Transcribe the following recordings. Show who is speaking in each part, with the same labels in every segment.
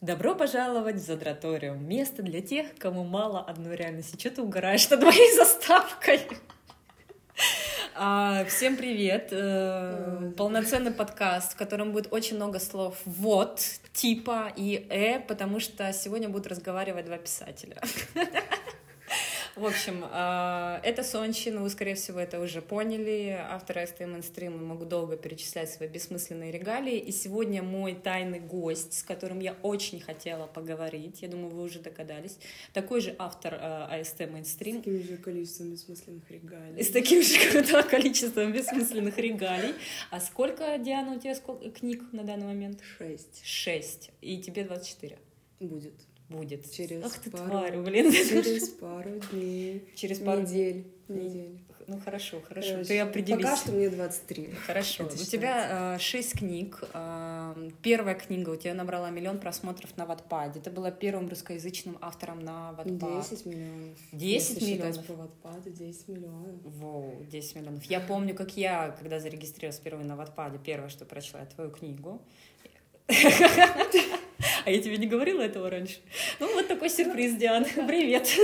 Speaker 1: Добро пожаловать в Задраториум. Место для тех, кому мало одной реальности. Что ты угораешь над моей заставкой? А, всем привет! Э, полноценный подкаст, в котором будет очень много слов «вот», «типа» и «э», потому что сегодня будут разговаривать два писателя. В общем, а, это Сончин, вы, скорее всего, это уже поняли. Автор СТМ Mainstream могу долго перечислять свои бесмысленные регалии. И сегодня мой тайный гость, с которым я очень хотела поговорить, я думаю, вы уже догадались, такой же автор АСТ Mainstream.
Speaker 2: С таким же количеством бессмысленных регалий.
Speaker 1: И с таким же да, количеством бессмысленных регалий. А сколько, Диана, у тебя сколько книг на данный момент?
Speaker 2: Шесть.
Speaker 1: Шесть. И тебе 24?
Speaker 2: Будет
Speaker 1: будет.
Speaker 2: Через
Speaker 1: Ах ты
Speaker 2: пару,
Speaker 1: тварь, блин.
Speaker 2: Через пару дней.
Speaker 1: Через пару
Speaker 2: недель. недель.
Speaker 1: Ну хорошо, хорошо.
Speaker 2: Короче,
Speaker 1: Ты определись.
Speaker 2: Пока что мне 23.
Speaker 1: Хорошо.
Speaker 2: Это
Speaker 1: у тебя э, шесть книг. Э, первая книга у тебя набрала миллион просмотров на Ватпаде. Ты была первым русскоязычным автором на Ватпад.
Speaker 2: 10 миллионов.
Speaker 1: 10
Speaker 2: Если
Speaker 1: миллионов?
Speaker 2: по Ватпаду, 10 миллионов.
Speaker 1: Воу, 10 миллионов. Я помню, как я, когда зарегистрировалась первой на Ватпаде, первое, что прочла, твою книгу. А я тебе не говорила этого раньше? Ну, вот такой сюрприз, Диана. Привет.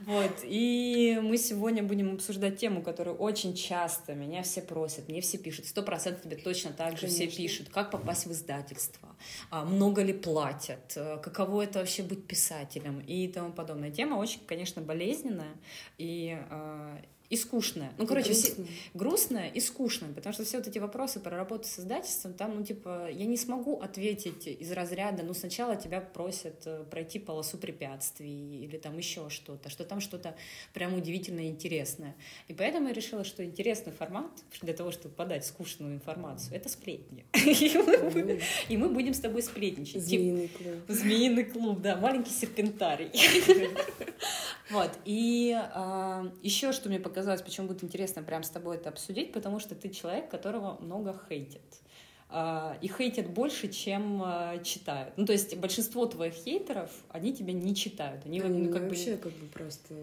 Speaker 1: Вот, и мы сегодня будем обсуждать тему, которую очень часто меня все просят, мне все пишут, сто процентов тебе точно так же
Speaker 2: Конечно.
Speaker 1: все пишут, как попасть в издательство, а, много ли платят, а, каково это вообще быть писателем и тому подобное. Тема очень, конечно, болезненная и а, и скучная. Ну, короче, все-
Speaker 2: Грустно.
Speaker 1: и скучная, потому что все вот эти вопросы про работу с издательством, там, ну, типа, я не смогу ответить из разряда, ну, сначала тебя просят э, пройти полосу препятствий или там еще что-то, что там что-то прям удивительно интересное. И поэтому я решила, что интересный формат для того, чтобы подать скучную информацию, это сплетни. И мы будем- с тобой сплетничать.
Speaker 2: Змеиный клуб.
Speaker 1: Змеиный клуб, да, маленький серпентарий. Вот, и а, еще что мне показалось, почему будет интересно прям с тобой это обсудить, потому что ты человек, которого много хейтят. А, и хейтят больше, чем а, читают. Ну, то есть большинство твоих хейтеров, они тебя не читают. Они,
Speaker 2: Они
Speaker 1: ну, как бы,
Speaker 2: вообще как бы просто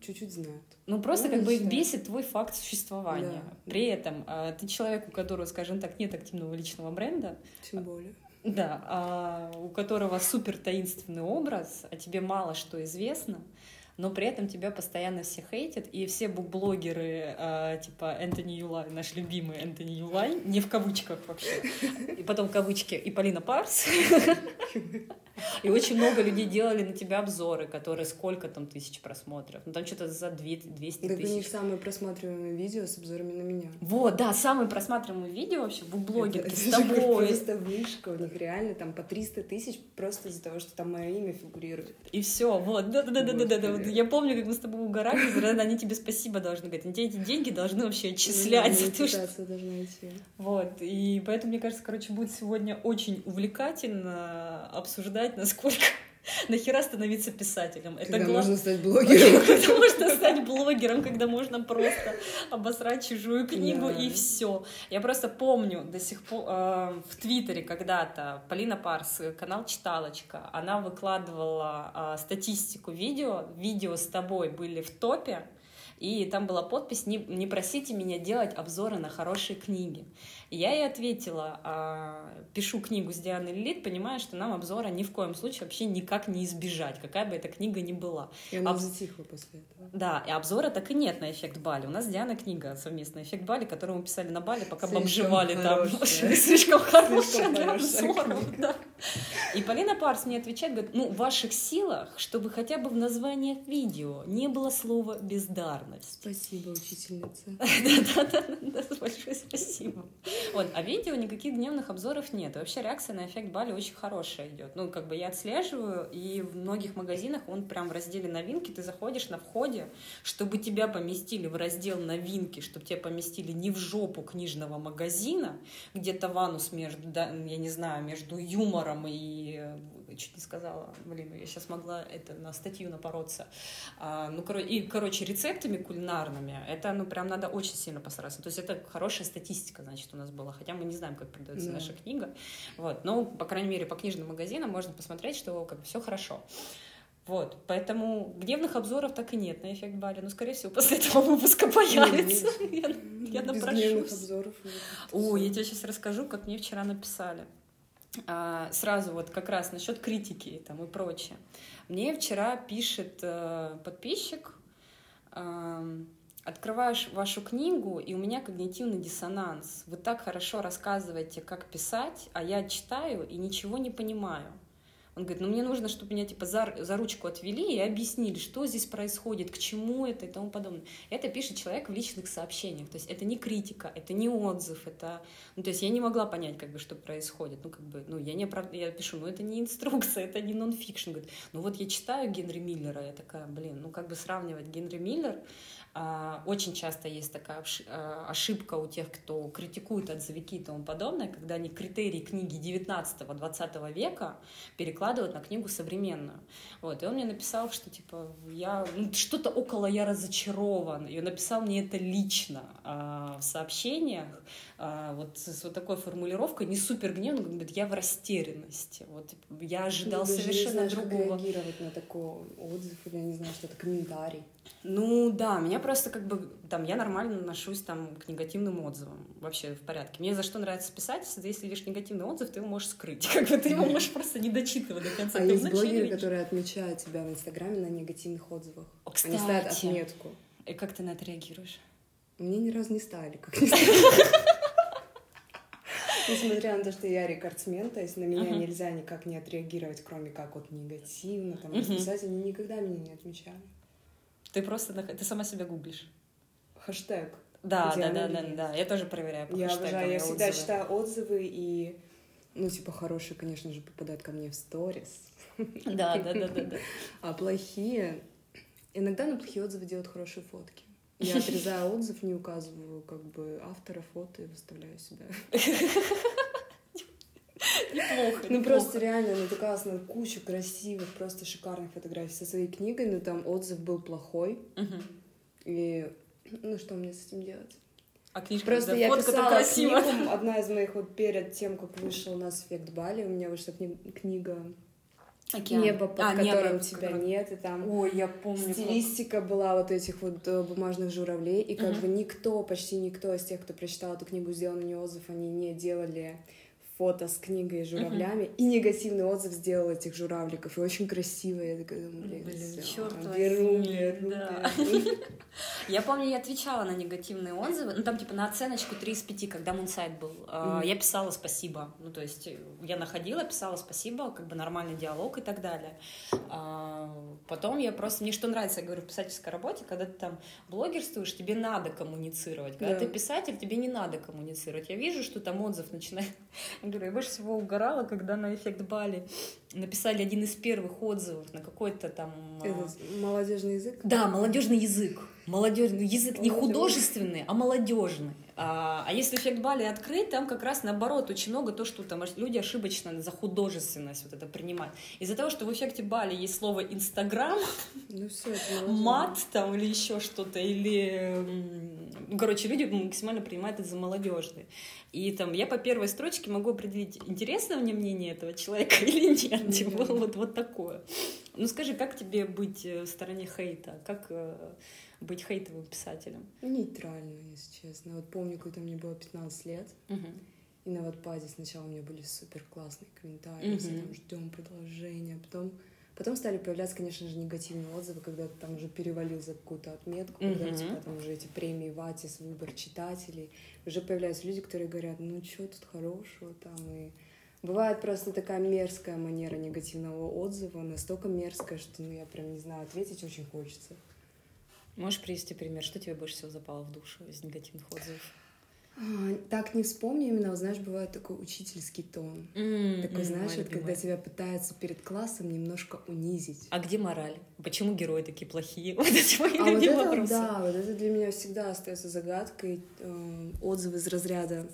Speaker 2: чуть-чуть знают.
Speaker 1: ну, просто
Speaker 2: Ну,
Speaker 1: как бы их бесит твой факт существования.
Speaker 2: Да.
Speaker 1: При этом ты человек, у которого, скажем так, нет активного личного бренда,
Speaker 2: Тем более.
Speaker 1: да, у которого супер таинственный образ, а тебе мало что известно, но при этом тебя постоянно все хейтят, и все букблогеры, а, типа Энтони Юлай, наш любимый Энтони Юлай, не в кавычках вообще, и потом кавычки, и Полина Парс, и очень много людей делали на тебя обзоры, которые сколько там тысяч просмотров, ну там что-то за две- 200
Speaker 2: Так у них
Speaker 1: тысяч.
Speaker 2: самое просматриваемое видео с обзорами на меня.
Speaker 1: Вот, да, самое просматриваемое видео вообще, букблогерки
Speaker 2: Это-
Speaker 1: с
Speaker 2: это
Speaker 1: тобой,
Speaker 2: Просто вышка у них реально там по 300 тысяч просто из-за того, что там мое имя фигурирует.
Speaker 1: И все, вот, да, да, да, да, да, да, да. Вот. Я помню, как мы с тобой угорали, они тебе спасибо должны говорить, они эти деньги должны вообще отчислять. то, что-
Speaker 2: должна идти.
Speaker 1: Вот, и поэтому, мне кажется, короче, будет сегодня очень увлекательно обсуждать, насколько нахера становиться писателем. Это
Speaker 2: Когда
Speaker 1: гла-
Speaker 2: можно стать блогером.
Speaker 1: Когда можно стать блогером, когда можно просто обосрать чужую книгу
Speaker 2: Да.
Speaker 1: и все. Я просто помню до сих пор э, в Твиттере когда-то Полина Парс, э, канал Читалочка, она выкладывала э, статистику видео. Видео с тобой были в топе. И там была подпись «Не, не просите меня делать обзоры на хорошие книги». И я ей ответила, а, пишу книгу с Дианой Лилит, понимая, что нам обзора ни в коем случае вообще никак не избежать, какая бы эта книга ни была.
Speaker 2: И она
Speaker 1: Аб-
Speaker 2: затихла после этого.
Speaker 1: Да, и обзора так и нет на эффект Бали. У нас с Дианой книга совместная «Эффект Бали», которую мы писали на Бали, пока
Speaker 2: Слишком
Speaker 1: бомжевали там.
Speaker 2: хорошая.
Speaker 1: Слишком хорошая
Speaker 2: Слишком
Speaker 1: для
Speaker 2: хорошая
Speaker 1: обзоров,
Speaker 2: книга.
Speaker 1: да. И Полина Парс мне отвечает, говорит, ну, в ваших силах, чтобы хотя бы в названиях видео не было слова «бездарность».
Speaker 2: Спасибо, учительница.
Speaker 1: Да-да-да, большое спасибо. Вот, а видео никаких дневных обзоров нет. И вообще реакция на эффект Бали очень хорошая идет. Ну, как бы я отслеживаю, и в многих магазинах он прям в разделе новинки, ты заходишь на входе, чтобы тебя поместили в раздел новинки, чтобы тебя поместили не в жопу книжного магазина, где-то в анус между, да, я не знаю, между юмором и э, чуть не сказала, блин, я сейчас могла это на статью напороться. А, ну, коро- и, короче, рецептами кулинарными, это, ну, прям надо очень сильно постараться. То есть это хорошая статистика, значит, у нас была. Хотя мы не знаем, как продается
Speaker 2: Да.
Speaker 1: наша книга. Вот. Но, по крайней мере, по книжным магазинам можно посмотреть, что как бы все хорошо. Вот, поэтому гневных обзоров так и нет на эффект Бали. Но, скорее всего, после этого выпуска появится. Я, я напрошусь.
Speaker 2: обзоров.
Speaker 1: О, я тебе сейчас расскажу, как мне вчера написали. А, сразу вот как раз насчет критики там и прочее. Мне вчера пишет э, подписчик, открываешь вашу книгу, и у меня когнитивный диссонанс. Вы так хорошо рассказываете, как писать, а я читаю и ничего не понимаю. Он говорит, ну мне нужно, чтобы меня типа за, за ручку отвели и объяснили, что здесь происходит, к чему это и тому подобное. Это пишет человек в личных сообщениях. То есть это не критика, это не отзыв, это... Ну, то есть я не могла понять, как бы, что происходит. Ну, как бы, ну, я не оправ... я пишу, ну, это не инструкция, это не нон-фикшн. Говорит, ну, вот я читаю Генри Миллера, я такая, блин, ну, как бы сравнивать Генри Миллер очень часто есть такая а, ошибка у тех, кто критикует отзывики и тому подобное, когда они критерии книги 19-20 века перекладывают на книгу современную. Вот. И он мне написал, что типа я ну, что-то около я разочарован. И он написал мне это лично а, в сообщениях, вот с вот такой формулировкой, не супер гневно, говорит, я в растерянности. Вот я ожидал ну, совершенно не знаешь, другого.
Speaker 2: Как реагировать на такой отзыв или, я не знаю, что-то комментарий.
Speaker 1: Ну да, меня просто как бы там я нормально отношусь там к негативным отзывам вообще в порядке. Мне за что нравится писать, если видишь негативный отзыв, ты его можешь скрыть, как бы ты его можешь просто не дочитывать до конца.
Speaker 2: А есть блогеры, которые отмечают тебя в Инстаграме на негативных отзывах.
Speaker 1: О, кстати.
Speaker 2: Они ставят отметку.
Speaker 1: И как ты на это реагируешь?
Speaker 2: Мне ни разу не ставили, как не Несмотря на то, что я рекордсмен, то есть на меня нельзя никак не отреагировать, кроме как вот негативно, там, расписать, они никогда меня не отмечали.
Speaker 1: Ты просто ты сама себя гуглишь.
Speaker 2: Хэштег.
Speaker 1: Да, да, да, да, да. Я тоже проверяю
Speaker 2: по Я обожаю, я всегда читаю отзывы и ну, типа, хорошие, конечно же, попадают ко мне в сторис.
Speaker 1: Да, да, да, да, да.
Speaker 2: А плохие... Иногда на плохие отзывы делают хорошие фотки. Я отрезаю отзыв, не указываю как бы автора фото и выставляю себя.
Speaker 1: Неплохо.
Speaker 2: Ну просто реально натыкалась на кучу красивых, просто шикарных фотографий со своей книгой, но там отзыв был плохой. И ну что мне с этим делать?
Speaker 1: А книжка,
Speaker 2: Просто я писала книгу, одна из моих вот перед тем, как вышел у нас «Эффект Бали», у меня вышла книга Океан. Небо, под а, которым небо, тебя которым... нет, и там
Speaker 1: Ой, я помню,
Speaker 2: стилистика как... была вот этих вот э, бумажных журавлей, и как угу. бы никто, почти никто из тех, кто прочитал эту книгу, сделал на нее отзыв, они не делали фото с книгой и журавлями, uh-huh. и негативный отзыв сделал этих журавликов, и очень красиво, я такая думаю, блин, блин черт беру, беру,
Speaker 1: да. Я помню, я отвечала на негативные отзывы, ну там типа на оценочку 3 из 5, когда Мунсайт был, mm-hmm. я писала спасибо, ну то есть я находила, писала спасибо, как бы нормальный диалог и так далее. А, потом я просто, мне что нравится, я говорю, в писательской работе, когда ты там блогерствуешь, тебе надо коммуницировать, когда да. ты писатель, тебе не надо коммуницировать. Я вижу, что там отзыв начинает я говорю, я больше всего угорала, когда на эффект Бали написали один из первых отзывов на какой-то там...
Speaker 2: А, Этот молодежный язык?
Speaker 1: Да, молодежный язык. Молодежный язык не художественный, а молодежный. А, а если эффект Бали открыть, там как раз наоборот очень много то, что там люди ошибочно за художественность вот это принимают. Из-за того, что в эффекте Бали есть слово Инстаграм,
Speaker 2: ну,
Speaker 1: мат там или еще что-то, или ну, короче, люди максимально принимают это за молодежный. И там я по первой строчке могу определить, интересно мне мнение этого человека или нет. Типа, вот, вот такое. Ну скажи, как тебе быть э, в стороне хейта? Как э, быть хейтовым писателем?
Speaker 2: Нейтрально, если честно. Вот помню, когда мне было 15 лет, угу. и на Ватпаде сначала у меня были супер классные комментарии, угу. там ждем продолжения, потом Потом стали появляться, конечно же, негативные отзывы, когда ты там уже перевалил за какую-то отметку, mm-hmm. когда у тебя там уже эти премии Ватис, выбор читателей. Уже появляются люди, которые говорят, ну что тут хорошего там, и Бывает просто такая мерзкая манера негативного отзыва, настолько мерзкая, что ну, я прям не знаю, ответить очень хочется.
Speaker 1: Можешь привести пример, что тебе больше всего запало в душу из негативных отзывов?
Speaker 2: А, так не вспомню именно, знаешь, бывает такой учительский тон. Mm, такой, mm, знаешь, вот когда тебя пытаются перед классом немножко унизить.
Speaker 1: А где мораль? Почему герои такие плохие? Вот это
Speaker 2: мои а вот это, вопросы. Да, вот это для меня всегда остается загадкой. Э, отзывы из разряда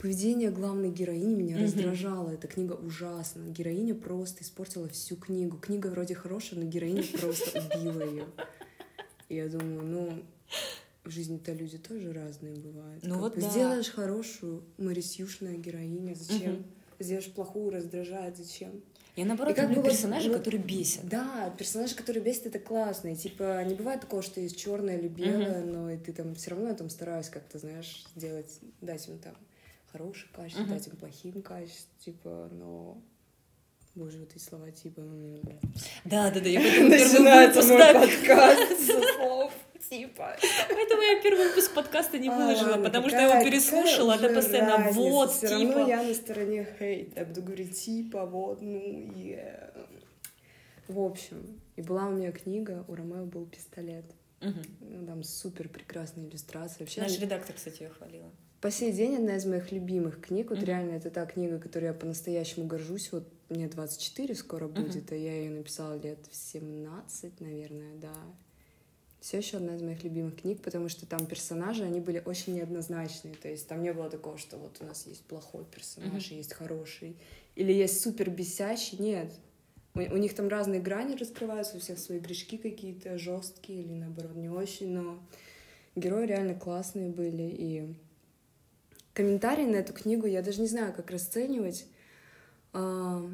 Speaker 2: Поведение главной героини меня mm-hmm. раздражало. Эта книга ужасна. Героиня просто испортила всю книгу. Книга вроде хорошая, но героиня просто убила ее. Я думаю, ну, в жизни-то люди тоже разные бывают. Ну как вот бы да. Сделаешь хорошую, Марисюшная героиня, зачем? Угу. Сделаешь плохую, раздражает, зачем?
Speaker 1: Я наоборот и люблю персонажи, вот, которые бесят.
Speaker 2: Да, персонажи, которые бесят, это классно. И, типа, не бывает такого, что есть черное или белое, угу. но и ты там все равно там стараюсь как-то, знаешь, сделать, дать им там хороших качеств, uh-huh. этим плохим качеств, типа, но Боже, вот эти слова типа.
Speaker 1: Да, да, да, я поэтому Начинается мой подкаст со слов типа. Поэтому я первый выпуск подкаста не выложила, а, потому что я его переслушала, это постоянно вот,
Speaker 2: Все типа. равно я на стороне хейт, я буду говорить типа, вот, ну, и... В общем, и была у меня книга, у Ромео был пистолет. Угу. Там супер прекрасная иллюстрация.
Speaker 1: Вообще, Наш редактор, кстати, ее хвалила.
Speaker 2: По сей день одна из моих любимых книг. Вот mm-hmm. реально это та книга, которой я по-настоящему горжусь. Вот мне 24 скоро будет, mm-hmm. а я ее написала лет в 17, наверное, да. Все еще одна из моих любимых книг, потому что там персонажи, они были очень неоднозначные. То есть там не было такого, что вот у нас есть плохой персонаж, mm-hmm. есть хороший. Или есть супер бесящий. Нет. У, у них там разные грани раскрываются, у всех свои грешки какие-то жесткие или наоборот не очень, но герои реально классные были. И комментарии на эту книгу я даже не знаю, как расценивать. А,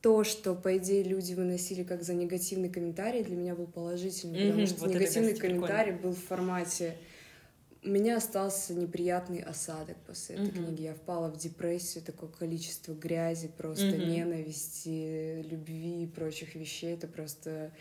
Speaker 2: то, что, по идее, люди выносили как за негативный комментарий, для меня был положительный, mm-hmm, потому что вот негативный это, комментарий прикольно. был в формате у меня остался неприятный осадок после этой mm-hmm. книги. Я впала в депрессию, такое количество грязи, просто mm-hmm. ненависти, любви и прочих вещей. Это просто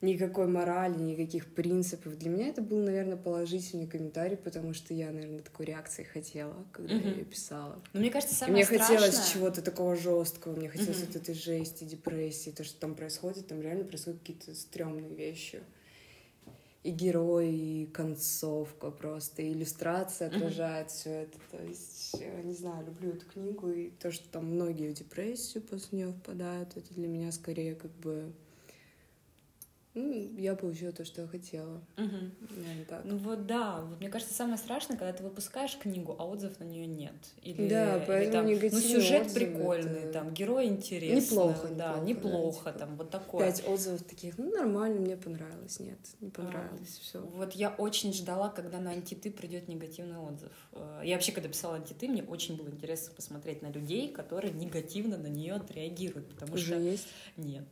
Speaker 2: никакой морали, никаких принципов. Для меня это был, наверное, положительный комментарий, потому что я, наверное, такой реакции хотела, когда mm-hmm. я ее писала. Но
Speaker 1: ну, мне кажется, самое
Speaker 2: Мне
Speaker 1: страшное...
Speaker 2: хотелось чего-то такого жесткого, мне хотелось mm-hmm. вот этой жести, депрессии, то, что там происходит, там реально происходят какие-то стрёмные вещи. И герой, и концовка просто, и иллюстрация отражает все это. То есть, не знаю, люблю эту книгу, и то, что там многие в депрессию после нее впадают, это для меня скорее как бы я получила то, что я хотела.
Speaker 1: Угу.
Speaker 2: Наверное, так.
Speaker 1: Ну вот да, вот мне кажется, самое страшное, когда ты выпускаешь книгу, а отзывов на нее нет. Или,
Speaker 2: да, поэтому
Speaker 1: или, там, Ну, сюжет прикольный, это... там, герой интересный.
Speaker 2: Неплохо,
Speaker 1: да, неплохо, да, типа, там, вот такое.
Speaker 2: Пять отзывов таких, ну, нормально, мне понравилось. Нет, не понравилось, а, все.
Speaker 1: Вот я очень ждала, когда на антиты придет негативный отзыв. Э, я вообще, когда писала антиты, мне очень было интересно посмотреть на людей, которые негативно на нее отреагируют, потому
Speaker 2: Уже
Speaker 1: что...
Speaker 2: есть?
Speaker 1: Нет.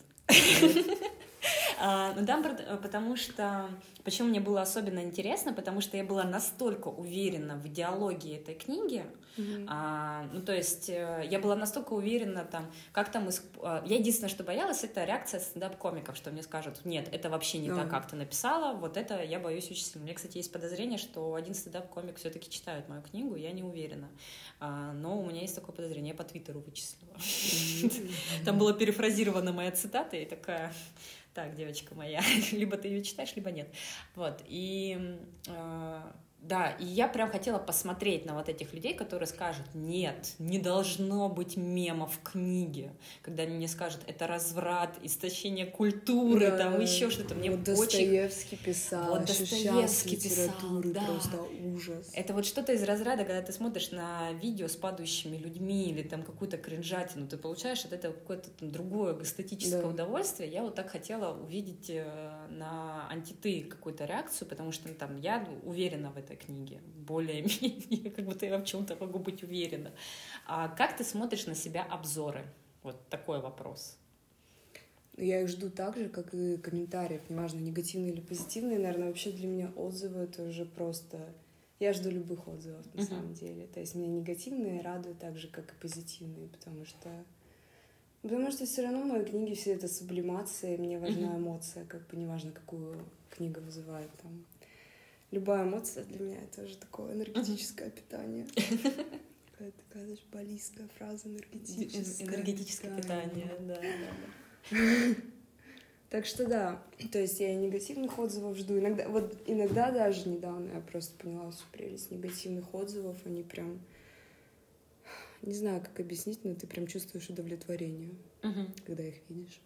Speaker 1: А, ну да, потому что... Почему мне было особенно интересно? Потому что я была настолько уверена в диалоге этой книги. Mm-hmm. А, ну, то есть э, я была настолько уверена там, как там... Иск... А, я единственное, что боялась, это реакция стендап-комиков, что мне скажут, нет, это вообще не mm-hmm. так, как ты написала, вот это я боюсь очень сильно. У меня, кстати, есть подозрение, что один стендап-комик все-таки читает мою книгу, я не уверена. А, но у меня есть такое подозрение, я по Твиттеру вычислила. Там была перефразирована моя цитата, и такая так, девочка моя, либо ты ее читаешь, либо нет. Вот, и э, да, и я прям хотела посмотреть на вот этих людей, которые скажут, нет, не должно быть мемов в книге, когда они мне скажут, это разврат, истощение культуры, да, там еще что-то. Мне
Speaker 2: вот Достоевский писал,
Speaker 1: вот Достоевский писал, да.
Speaker 2: просто ужас.
Speaker 1: Это вот что-то из разряда, когда ты смотришь на видео с падающими людьми или там какую-то кринжатину, ты получаешь от этого какое-то там другое эстетическое да. удовольствие. Я вот так хотела увидеть э, на антиты какую-то реакцию, потому что ну, там я уверена в этой этой книге, более-менее, как будто я в чем-то могу быть уверена. А как ты смотришь на себя обзоры? Вот такой вопрос.
Speaker 2: Я их жду так же, как и комментариев, неважно, негативные или позитивные. Наверное, вообще для меня отзывы это уже просто... Я жду любых отзывов, на uh-huh. самом деле. То есть меня негативные радуют так же, как и позитивные, потому что... Потому что все равно мои книги все это сублимация, мне важна uh-huh. эмоция, как бы неважно, какую книга вызывает там любая эмоция для меня это уже такое энергетическое питание. Какая такая даже баллистская фраза энергетическое.
Speaker 1: Энергетическое питание, да, да.
Speaker 2: Так что да, то есть я негативных отзывов жду. Иногда, вот иногда даже недавно я просто поняла всю прелесть негативных отзывов. Они прям, не знаю, как объяснить, но ты прям чувствуешь удовлетворение, угу. когда их видишь.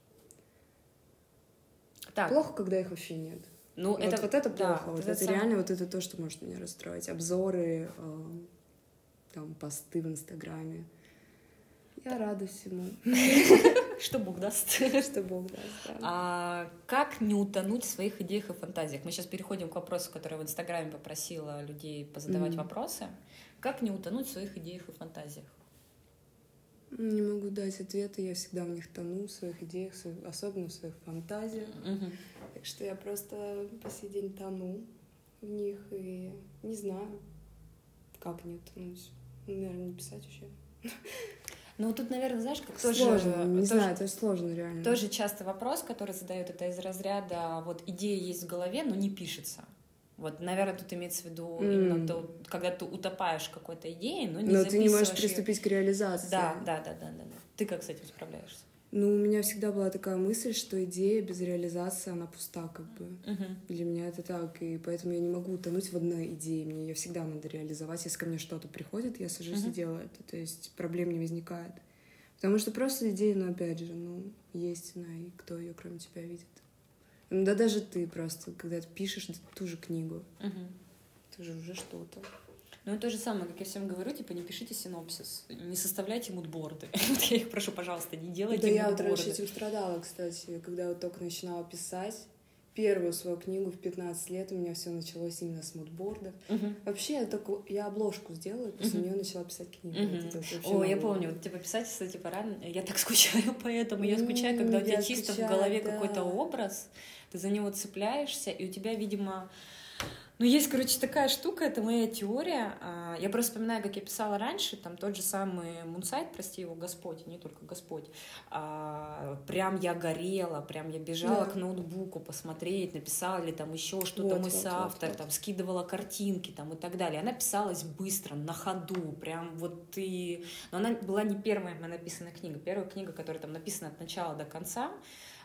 Speaker 2: Так. Плохо, когда их вообще нет. Ну, вот, это, вот это плохо. Да, вот это, это сам... реально вот это то, что может меня расстроить. Обзоры, э, там, посты в Инстаграме. Я рада всему.
Speaker 1: Что Бог даст.
Speaker 2: Что Бог даст, да.
Speaker 1: А как не утонуть в своих идеях и фантазиях? Мы сейчас переходим к вопросу, который в Инстаграме попросила людей позадавать вопросы. Как не утонуть в своих идеях и фантазиях?
Speaker 2: Не могу дать ответа, я всегда в них тону, в своих идеях, особенно в своих фантазиях. Mm-hmm. Так что я просто по сей день тону в них и не знаю, как не утонуть. Наверное, не писать вообще.
Speaker 1: Ну, тут, наверное, знаешь, как
Speaker 2: тоже... Сложно, не тоже, знаю, это сложно реально.
Speaker 1: Тоже часто вопрос, который задают, это из разряда, вот идея есть в голове, но не пишется. Вот, наверное, тут имеется в виду mm. именно то, когда ты утопаешь какой-то идее, но не
Speaker 2: Но ты не можешь приступить ее... к реализации.
Speaker 1: Да, да, да, да, да, да. Ты как с этим справляешься?
Speaker 2: Ну, у меня всегда была такая мысль, что идея без реализации, она пуста, как бы.
Speaker 1: Uh-huh.
Speaker 2: Для меня это так, и поэтому я не могу утонуть в одной идее, мне ее всегда надо реализовать. Если ко мне что-то приходит, я сажусь uh-huh. и делаю это, то есть проблем не возникает. Потому что просто идея, ну, опять же, ну, есть она, и кто ее кроме тебя видит. Ну, да даже ты просто, когда ты пишешь ту же книгу,
Speaker 1: uh-huh.
Speaker 2: это же уже что-то.
Speaker 1: Ну, то же самое, как я всем говорю, типа, не пишите синопсис, не составляйте мудборды. вот я их прошу, пожалуйста, не делайте
Speaker 2: Да, я вот раньше этим страдала, кстати, когда вот только начинала писать. Первую свою книгу в 15 лет у меня все началось именно с мудбордов.
Speaker 1: Uh-huh.
Speaker 2: Вообще, я, только, я обложку сделала, после uh-huh. нее начала писать книгу.
Speaker 1: Uh-huh. Вот О, я помню, вот, типа, писательство, типа, рано, я так скучаю поэтому, я скучаю, когда у тебя чисто в голове да. какой-то образ, ты за него цепляешься, и у тебя, видимо, ну, есть, короче, такая штука, это моя теория. А, я просто вспоминаю, как я писала раньше, там тот же самый Мунсайт, прости его Господь, не только Господь. А, прям я горела, прям я бежала да. к ноутбуку посмотреть, написала ли там еще что-то вот, мой вот, соавтор, вот, вот. там скидывала картинки там и так далее. Она писалась быстро, на ходу, прям вот ты... Но она была не первая моя написанная книга. Первая книга, которая там написана от начала до конца,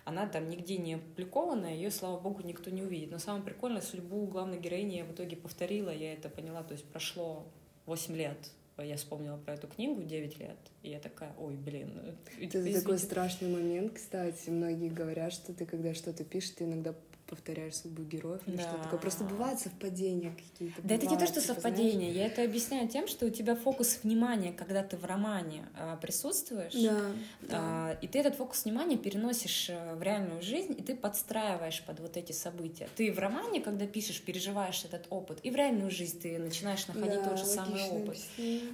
Speaker 1: она там нигде не опубликована, ее, слава богу, никто не увидит. Но самое прикольное, судьбу главной героини я в итоге повторила, я это поняла, то есть прошло 8 лет, я вспомнила про эту книгу 9 лет, и я такая, ой, блин.
Speaker 2: Это извините. такой страшный момент, кстати. Многие говорят, что ты, когда что-то пишешь, ты иногда повторяешь судьбу героев или да. что-то такое. Просто бывают совпадения какие-то.
Speaker 1: Да это не то, что типа, совпадения. Знаешь? Я это объясняю тем, что у тебя фокус внимания, когда ты в романе а, присутствуешь,
Speaker 2: да,
Speaker 1: а, да. и ты этот фокус внимания переносишь э, в реальную жизнь, и ты подстраиваешь под вот эти события. Ты в романе, когда пишешь, переживаешь этот опыт, и в реальную жизнь ты начинаешь находить да, тот же самый опыт.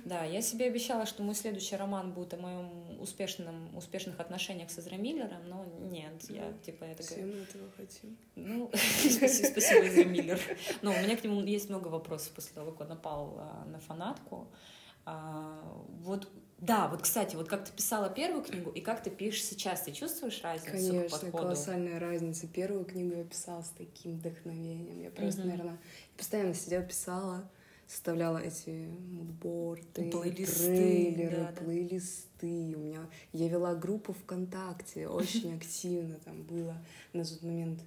Speaker 1: Да, я себе обещала, что мой следующий роман будет о моем успешном, успешных отношениях с Эзра Миллером, но нет, я типа это
Speaker 2: Все мы этого хотим.
Speaker 1: Ну, спасибо, Изра Миллер. Но у меня к нему есть много вопросов после того, как он напал а, на фанатку. А, вот, да, вот, кстати, вот как ты писала первую книгу и как ты пишешь сейчас, ты чувствуешь разницу
Speaker 2: Конечно, по подходу? колоссальная разница. Первую книгу я писала с таким вдохновением. Я просто, угу. наверное, постоянно сидела, писала, составляла эти мудборды, плейлисты, трейлеры, да, плейлисты. У меня я вела группу ВКонтакте, очень активно там было на тот момент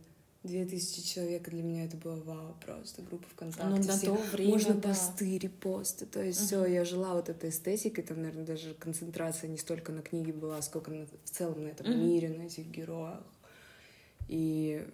Speaker 2: Две тысячи человек, для меня это было вау, просто группа ВКонтакте. Ну,
Speaker 1: на то время,
Speaker 2: Можно
Speaker 1: да.
Speaker 2: посты, репосты, то есть uh-huh. все, я жила вот этой эстетикой, там, наверное, даже концентрация не столько на книге была, сколько на, в целом на этом uh-huh. мире, на этих героях. И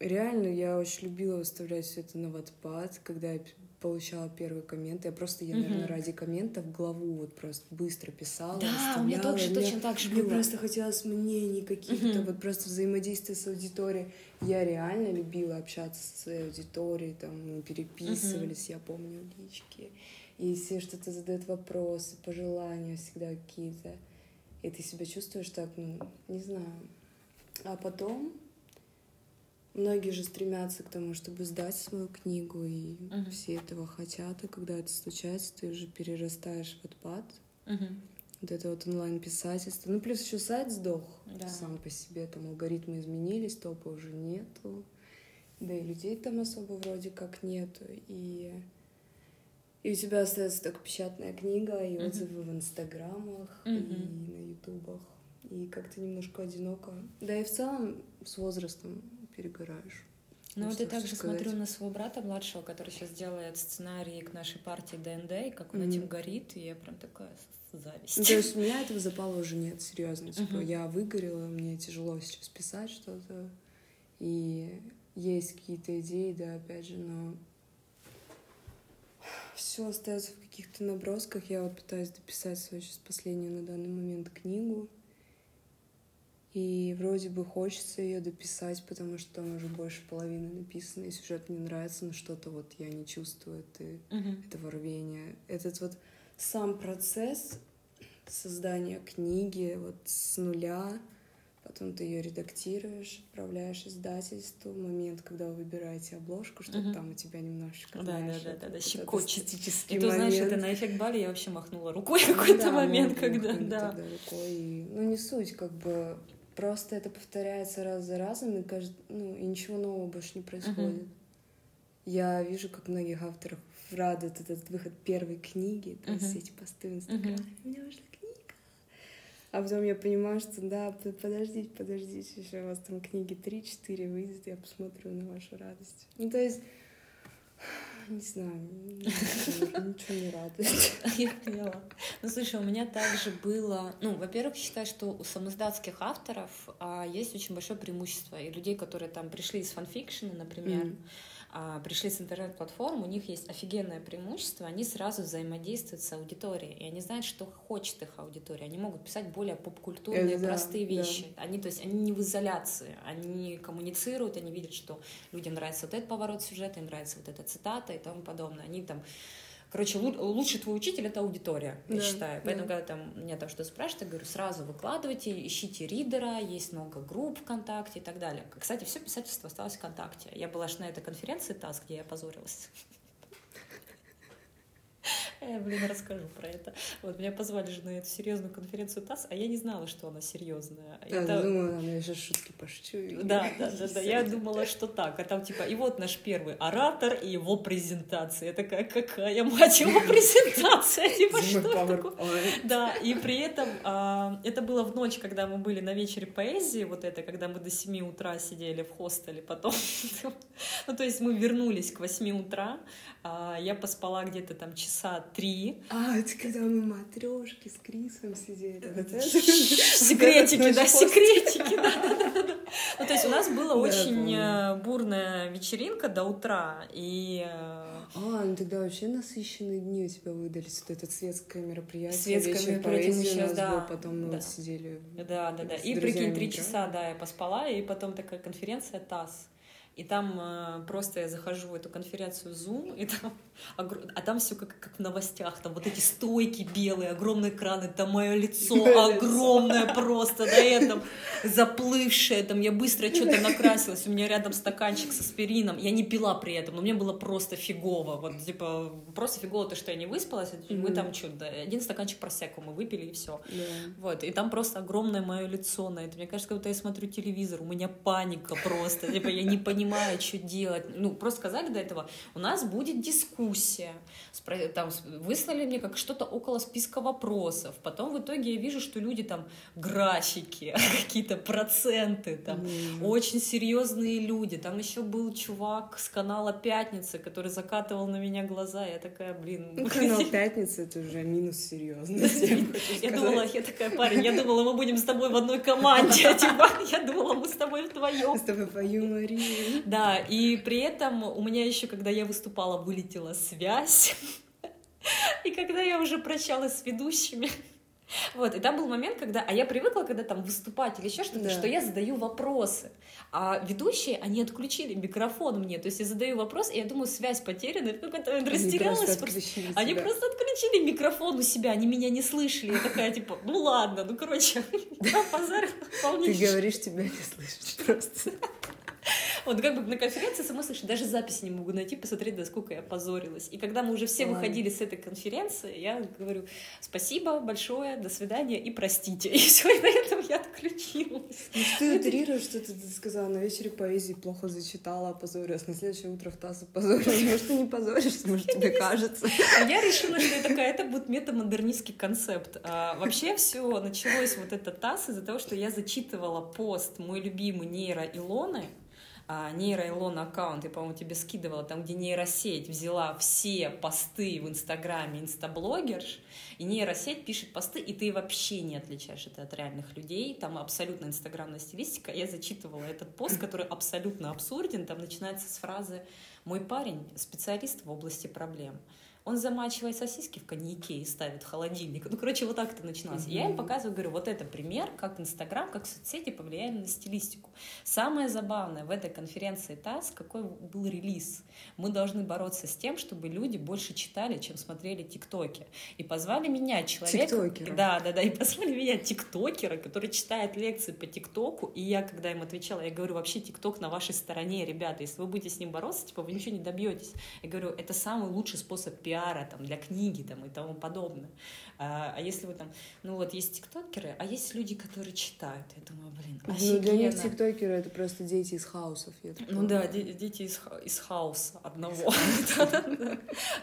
Speaker 2: реально я очень любила выставлять все это на Wattpad, когда я получала первые комменты. Я просто, я, наверное, mm-hmm. ради комментов главу вот просто быстро писала.
Speaker 1: Да, у меня тоже мне, точно так же
Speaker 2: было. Мне просто хотелось мнений каких-то, mm-hmm. вот просто взаимодействия с аудиторией. Я реально любила общаться своей аудиторией, там мы переписывались, mm-hmm. я помню, лички. И все что-то задают вопросы, пожелания всегда какие-то. И ты себя чувствуешь так, ну, не знаю. А потом Многие же стремятся к тому, чтобы сдать свою книгу, и uh-huh. все этого хотят, и когда это случается, ты уже перерастаешь в отпад.
Speaker 1: Uh-huh.
Speaker 2: Вот это вот онлайн-писательство. Ну, плюс еще сайт сдох
Speaker 1: да.
Speaker 2: сам по себе, там алгоритмы изменились, топа уже нету, да и людей там особо вроде как нету, и и у тебя остается только печатная книга и uh-huh. отзывы в инстаграмах
Speaker 1: uh-huh.
Speaker 2: и на ютубах, и как-то немножко одиноко. Да и в целом с возрастом перегораешь.
Speaker 1: Ну вот я также сказать. смотрю на своего брата младшего, который сейчас делает сценарий к нашей партии ДНД, и как он mm-hmm. этим горит, и я прям такая зависть.
Speaker 2: Ну, то есть у меня этого запала уже нет, серьезно. Типа, uh-huh. я выгорела, мне тяжело сейчас писать что-то. И есть какие-то идеи, да, опять же, но все остается в каких-то набросках. Я вот пытаюсь дописать свою сейчас последнюю на данный момент книгу. И вроде бы хочется ее дописать, потому что там уже больше половины написано, и сюжет мне нравится, но что-то вот я не чувствую это,
Speaker 1: uh-huh.
Speaker 2: этого рвения. Этот вот сам процесс создания книги вот с нуля, потом ты ее редактируешь, отправляешь издательству, момент, когда вы выбираете обложку, чтобы угу. там у тебя немножечко,
Speaker 1: да,
Speaker 2: знаешь,
Speaker 1: да, да, да, да, щекочет.
Speaker 2: И
Speaker 1: ты знаешь, это на эффект Бали я вообще махнула рукой какой-то да, момент, когда, да.
Speaker 2: рукой, ну не суть, как бы просто это повторяется раз за разом, и, кажд... ну, и ничего нового больше не происходит. Угу. Я вижу, как многих авторов радует этот выход первой книги, то есть uh-huh. эти посты в Инстаграме. Uh-huh. У меня вышла а потом я понимаю, что да, подождите, подождите, еще у вас там книги 3-4 выйдет, я посмотрю на вашу радость. Ну, то есть, не знаю, ничего не радует.
Speaker 1: Я поняла. Ну, слушай, у меня также было... Ну, во-первых, считаю, что у самоздатских авторов а, есть очень большое преимущество. И людей, которые там пришли из фанфикшена, например, mm а, пришли с интернет-платформ, у них есть офигенное преимущество, они сразу взаимодействуют с аудиторией, и они знают, что хочет их аудитория, они могут писать более попкультурные, Это простые да, вещи, да. они, то есть, они не в изоляции, они коммуницируют, они видят, что людям нравится вот этот поворот сюжета, им нравится вот эта цитата и тому подобное, они там Короче, лучший твой учитель это аудитория, я да, считаю. Поэтому, да. когда там меня там что спрашивают, я говорю, сразу выкладывайте, ищите ридера, есть много групп ВКонтакте и так далее. Кстати, все писательство осталось ВКонтакте. Я была аж на этой конференции ТАСС, где я позорилась. Я, блин, расскажу про это. Вот, меня позвали же на эту серьезную конференцию ТАСС, а я не знала, что она серьезная.
Speaker 2: Да, это... думала, я сейчас шутки пошучу.
Speaker 1: Да, да, да, да, я думала, что так. А там типа, и вот наш первый оратор и его презентация. Я такая, какая, мать, его презентация? Типа, что такое? Да, и при этом а, это было в ночь, когда мы были на вечере поэзии, вот это, когда мы до 7 утра сидели в хостеле потом. Ну, то есть мы вернулись к 8 утра, я поспала где-то там часа три.
Speaker 2: А, это когда мы матрешки с Крисом сидели.
Speaker 1: Секретики, да, секретики, да. Ну, то есть у нас была очень э, бурная вечеринка до утра, и... Э,
Speaker 2: а, ну тогда вообще насыщенные дни у тебя выдались, вот это светское мероприятие.
Speaker 1: Светское мероприятие сейчас, да.
Speaker 2: Потом мы сидели.
Speaker 1: Да, да, да. И прикинь, три часа, да, я поспала, и потом такая конференция ТАСС. И там э, просто я захожу в эту конференцию Zoom, и там, а там все как, как в новостях, там вот эти стойки белые, огромные экраны, там мое лицо огромное просто, на этом заплывшее, там я быстро что-то накрасилась, у меня рядом стаканчик с аспирином, я не пила при этом, но мне было просто фигово, вот типа просто фигово то, что я не выспалась, мы там что-то, один стаканчик просеку мы выпили и все, вот, и там просто огромное мое лицо на это, мне кажется, когда я смотрю телевизор, у меня паника просто, типа я не понимаю, понимаю, что делать. Ну, просто сказали до этого, у нас будет дискуссия. Там выслали мне как что-то около списка вопросов. Потом в итоге я вижу, что люди там графики, какие-то проценты, там mm. очень серьезные люди. Там еще был чувак с канала Пятница, который закатывал на меня глаза. Я такая, блин.
Speaker 2: Ну, канал Пятница это уже минус серьезности.
Speaker 1: Я думала, я такая, парень, я думала, мы будем с тобой в одной команде. Типа, я думала, мы с тобой вдвоем.
Speaker 2: С тобой по юморию.
Speaker 1: Да, и при этом у меня еще, когда я выступала, вылетела связь. И когда я уже прощалась с ведущими, вот, и там был момент, когда, а я привыкла, когда там выступать или еще что-то, да. что я задаю вопросы, а ведущие, они отключили микрофон мне, то есть я задаю вопрос, и я думаю, связь потеряна, я какой-то растерялась. Они просто, просто. Они просто отключили микрофон у себя, они меня не слышали, я такая, типа, ну ладно, ну короче, позор
Speaker 2: Ты говоришь, тебя не слышат просто.
Speaker 1: Вот как бы на конференции сама слышишь, даже записи не могу найти, посмотреть, до сколько я позорилась. И когда мы уже все Ладно. выходили с этой конференции, я говорю, спасибо большое, до свидания и простите. И все, и на этом я отключилась.
Speaker 2: Ну, ты утрируешь, что ты сказала, на вечере поэзии плохо зачитала, опозорилась, на следующее утро в ТАСС опозорилась. Может, ты не позоришься, может, тебе кажется.
Speaker 1: А я решила, что это такая, это будет метамодернистский концепт. А, вообще все началось вот это ТАСС из-за того, что я зачитывала пост «Мой любимый нейро Илоны», а, нейроилон аккаунт, я, по-моему, тебе скидывала, там, где нейросеть взяла все посты в Инстаграме инстаблогерш, и нейросеть пишет посты, и ты вообще не отличаешь это от реальных людей, там абсолютно инстаграмная стилистика. Я зачитывала этот пост, который абсолютно абсурден, там начинается с фразы «Мой парень – специалист в области проблем». Он замачивает сосиски в коньяке и ставит в холодильник. Ну, короче, вот так это начиналось. Mm-hmm. Я им показываю, говорю, вот это пример, как Инстаграм, как соцсети повлияли на стилистику. Самое забавное в этой конференции ТАСС, какой был релиз. Мы должны бороться с тем, чтобы люди больше читали, чем смотрели ТикТоки. И позвали меня, человека... Тиктокера. Да, да, да, и позвали меня, тиктокера, который читает лекции по ТикТоку, и я, когда им отвечала, я говорю, вообще ТикТок на вашей стороне, ребята, если вы будете с ним бороться, типа, вы ничего не добьетесь. Я говорю, это самый лучший способ пиара там, для книги там, и тому подобное. А, а если вы там, ну вот есть тиктокеры, а есть люди, которые читают. Я думаю, блин, офигенно.
Speaker 2: Ну, для них тиктокеры — это просто дети из хаусов.
Speaker 1: Ну да, дети из, из хаоса одного.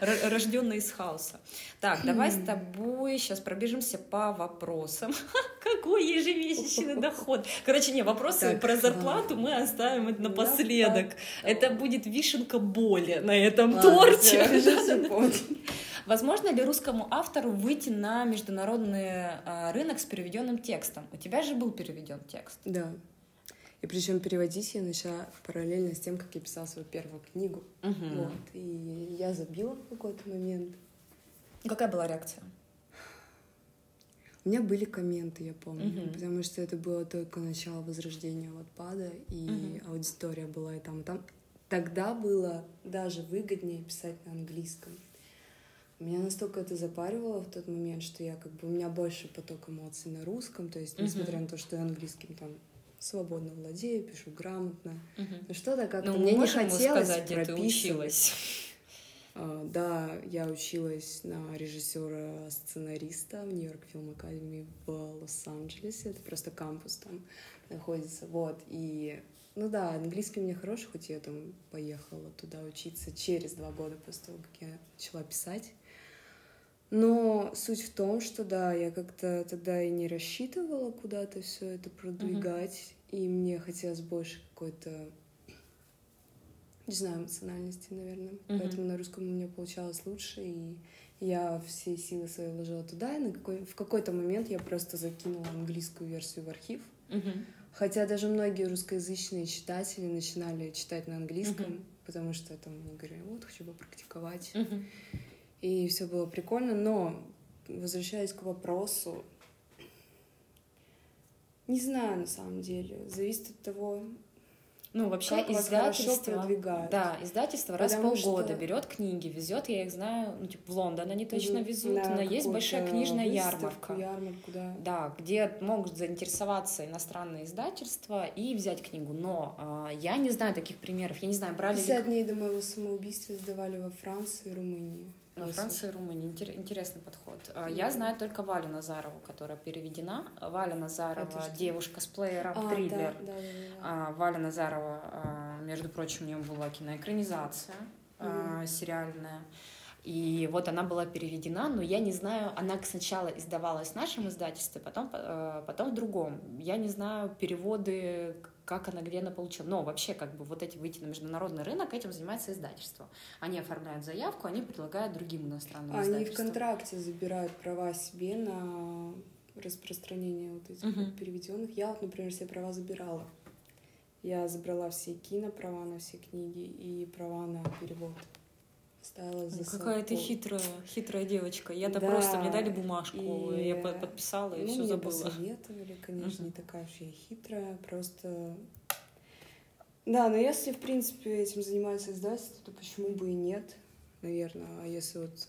Speaker 1: Рожденные из хаоса. Так, давай с тобой сейчас пробежимся по вопросам. Какой ежемесячный доход? Короче, не, вопросы про зарплату мы оставим это напоследок. Это будет вишенка боли на этом торте. Возможно ли русскому автору выйти на международный а, рынок с переведенным текстом? У тебя же был переведен текст.
Speaker 2: Да. И причем переводить я начала параллельно с тем, как я писала свою первую книгу. Угу. Вот. И я забила в какой-то момент.
Speaker 1: Какая была реакция?
Speaker 2: У меня были комменты, я помню, uh потому что это было только начало возрождения Wattpad, и uh аудитория была и там, и там. Тогда было даже выгоднее писать на английском. Меня настолько это запаривало в тот момент, что я как бы у меня больше поток эмоций на русском, то есть несмотря на то, что я английским там свободно владею, пишу грамотно, uh-huh. но что-то как-то ну, мне не хотелось сказать, где ты училась. Uh, да, я училась на режиссера-сценариста в Нью-Йорк Фильм Академии в Лос-Анджелесе. Это просто кампус там находится. Вот. И ну да, английский у меня хороший, хоть я там поехала туда учиться через два года после того, как я начала писать. Но суть в том, что да, я как-то тогда и не рассчитывала куда-то все это продвигать, uh-huh. и мне хотелось больше какой-то, не знаю, эмоциональности, наверное. Uh-huh. Поэтому на русском у меня получалось лучше, и я все силы свои вложила туда, и на какой, в какой-то момент я просто закинула английскую версию в архив. Uh-huh. Хотя даже многие русскоязычные читатели начинали читать на английском, uh-huh. потому что там они говорили, вот хочу попрактиковать. Uh-huh и все было прикольно, но возвращаясь к вопросу, не знаю на самом деле, зависит от того,
Speaker 1: ну, вообще как издательство, да, издательство раз в полгода что... берет книги, везет, я их знаю, ну, типа, в Лондон они точно везут, да, но есть большая книжная ярмарка.
Speaker 2: Ярмарку, да.
Speaker 1: да, где могут заинтересоваться иностранные издательства и взять книгу, но э, я не знаю таких примеров, я не знаю, брали
Speaker 2: 50 ли... дней до моего самоубийства сдавали во Франции и Румынии.
Speaker 1: Во Франции и Румынии. Интересный подход. А, я знаю только Валю Назарову, которая переведена. Валя Назарова — девушка с плеером, а, триллер. Да, да, да, да. А, Валя Назарова, а, между прочим, у нее была киноэкранизация mm-hmm. сериальная. И вот она была переведена, но я не знаю, она сначала издавалась в нашем издательстве, потом, потом в другом. Я не знаю переводы как она, где она получила. Но вообще, как бы, вот эти выйти на международный рынок, этим занимается издательство. Они оформляют заявку, они предлагают другим иностранным
Speaker 2: они в контракте забирают права себе на распространение вот этих вот переведенных. Я вот, например, все права забирала. Я забрала все кинопрова на все книги и права на перевод.
Speaker 1: Ставила за Какая ты хитрая, хитрая девочка. Я-то да. просто мне дали бумажку, и... я подписала и ну, все забыла.
Speaker 2: посоветовали, конечно, uh-huh. не такая уж я хитрая, просто... Да, но если, в принципе, этим занимается издательство, то почему бы и нет, наверное. А если вот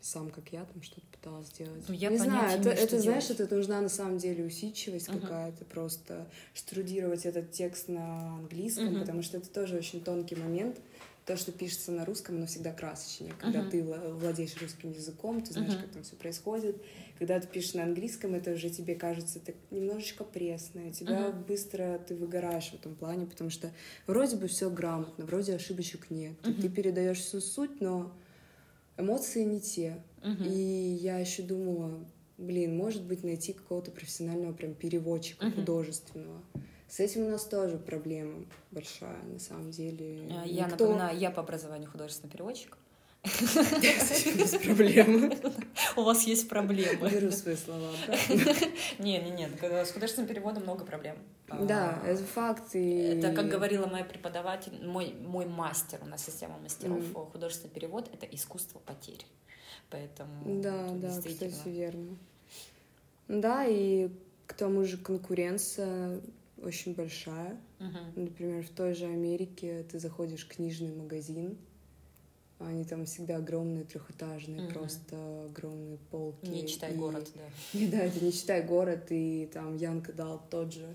Speaker 2: сам, как я, там что-то пыталась сделать. Ну, я не знаю, это, это знаешь, это нужна на самом деле усидчивость uh-huh. какая-то, просто штрудировать этот текст на английском, uh-huh. потому что это тоже очень тонкий момент то, что пишется на русском, оно всегда красочнее. Когда uh-huh. ты владеешь русским языком, ты знаешь, uh-huh. как там все происходит. Когда ты пишешь на английском, это уже тебе кажется так немножечко пресное. Тебя uh-huh. быстро ты выгораешь в этом плане, потому что вроде бы все грамотно, вроде ошибочек нет. Uh-huh. Ты передаешь всю суть, но эмоции не те. Uh-huh. И я еще думала, блин, может быть, найти какого-то профессионального прям переводчика uh-huh. художественного. С этим у нас тоже проблема большая, на самом деле.
Speaker 1: А, я Никто... напоминаю, я по образованию художественный переводчик.
Speaker 2: Без проблем.
Speaker 1: У вас есть проблемы.
Speaker 2: Беру свои слова
Speaker 1: Не, не, не. С художественным переводом много проблем.
Speaker 2: Да, а, это факт.
Speaker 1: Это, как говорила моя преподаватель, мой, мой мастер, у нас система мастеров, художественный перевод — это искусство потерь. Поэтому...
Speaker 2: Да, да, кстати, верно. Да, и к тому же конкуренция очень большая. Например, в той же Америке ты заходишь в книжный магазин, они там всегда огромные, трехэтажные, угу. просто огромные полки.
Speaker 1: Не читай и... город, да.
Speaker 2: И, да, это не читай город, и там Янка дал тот же.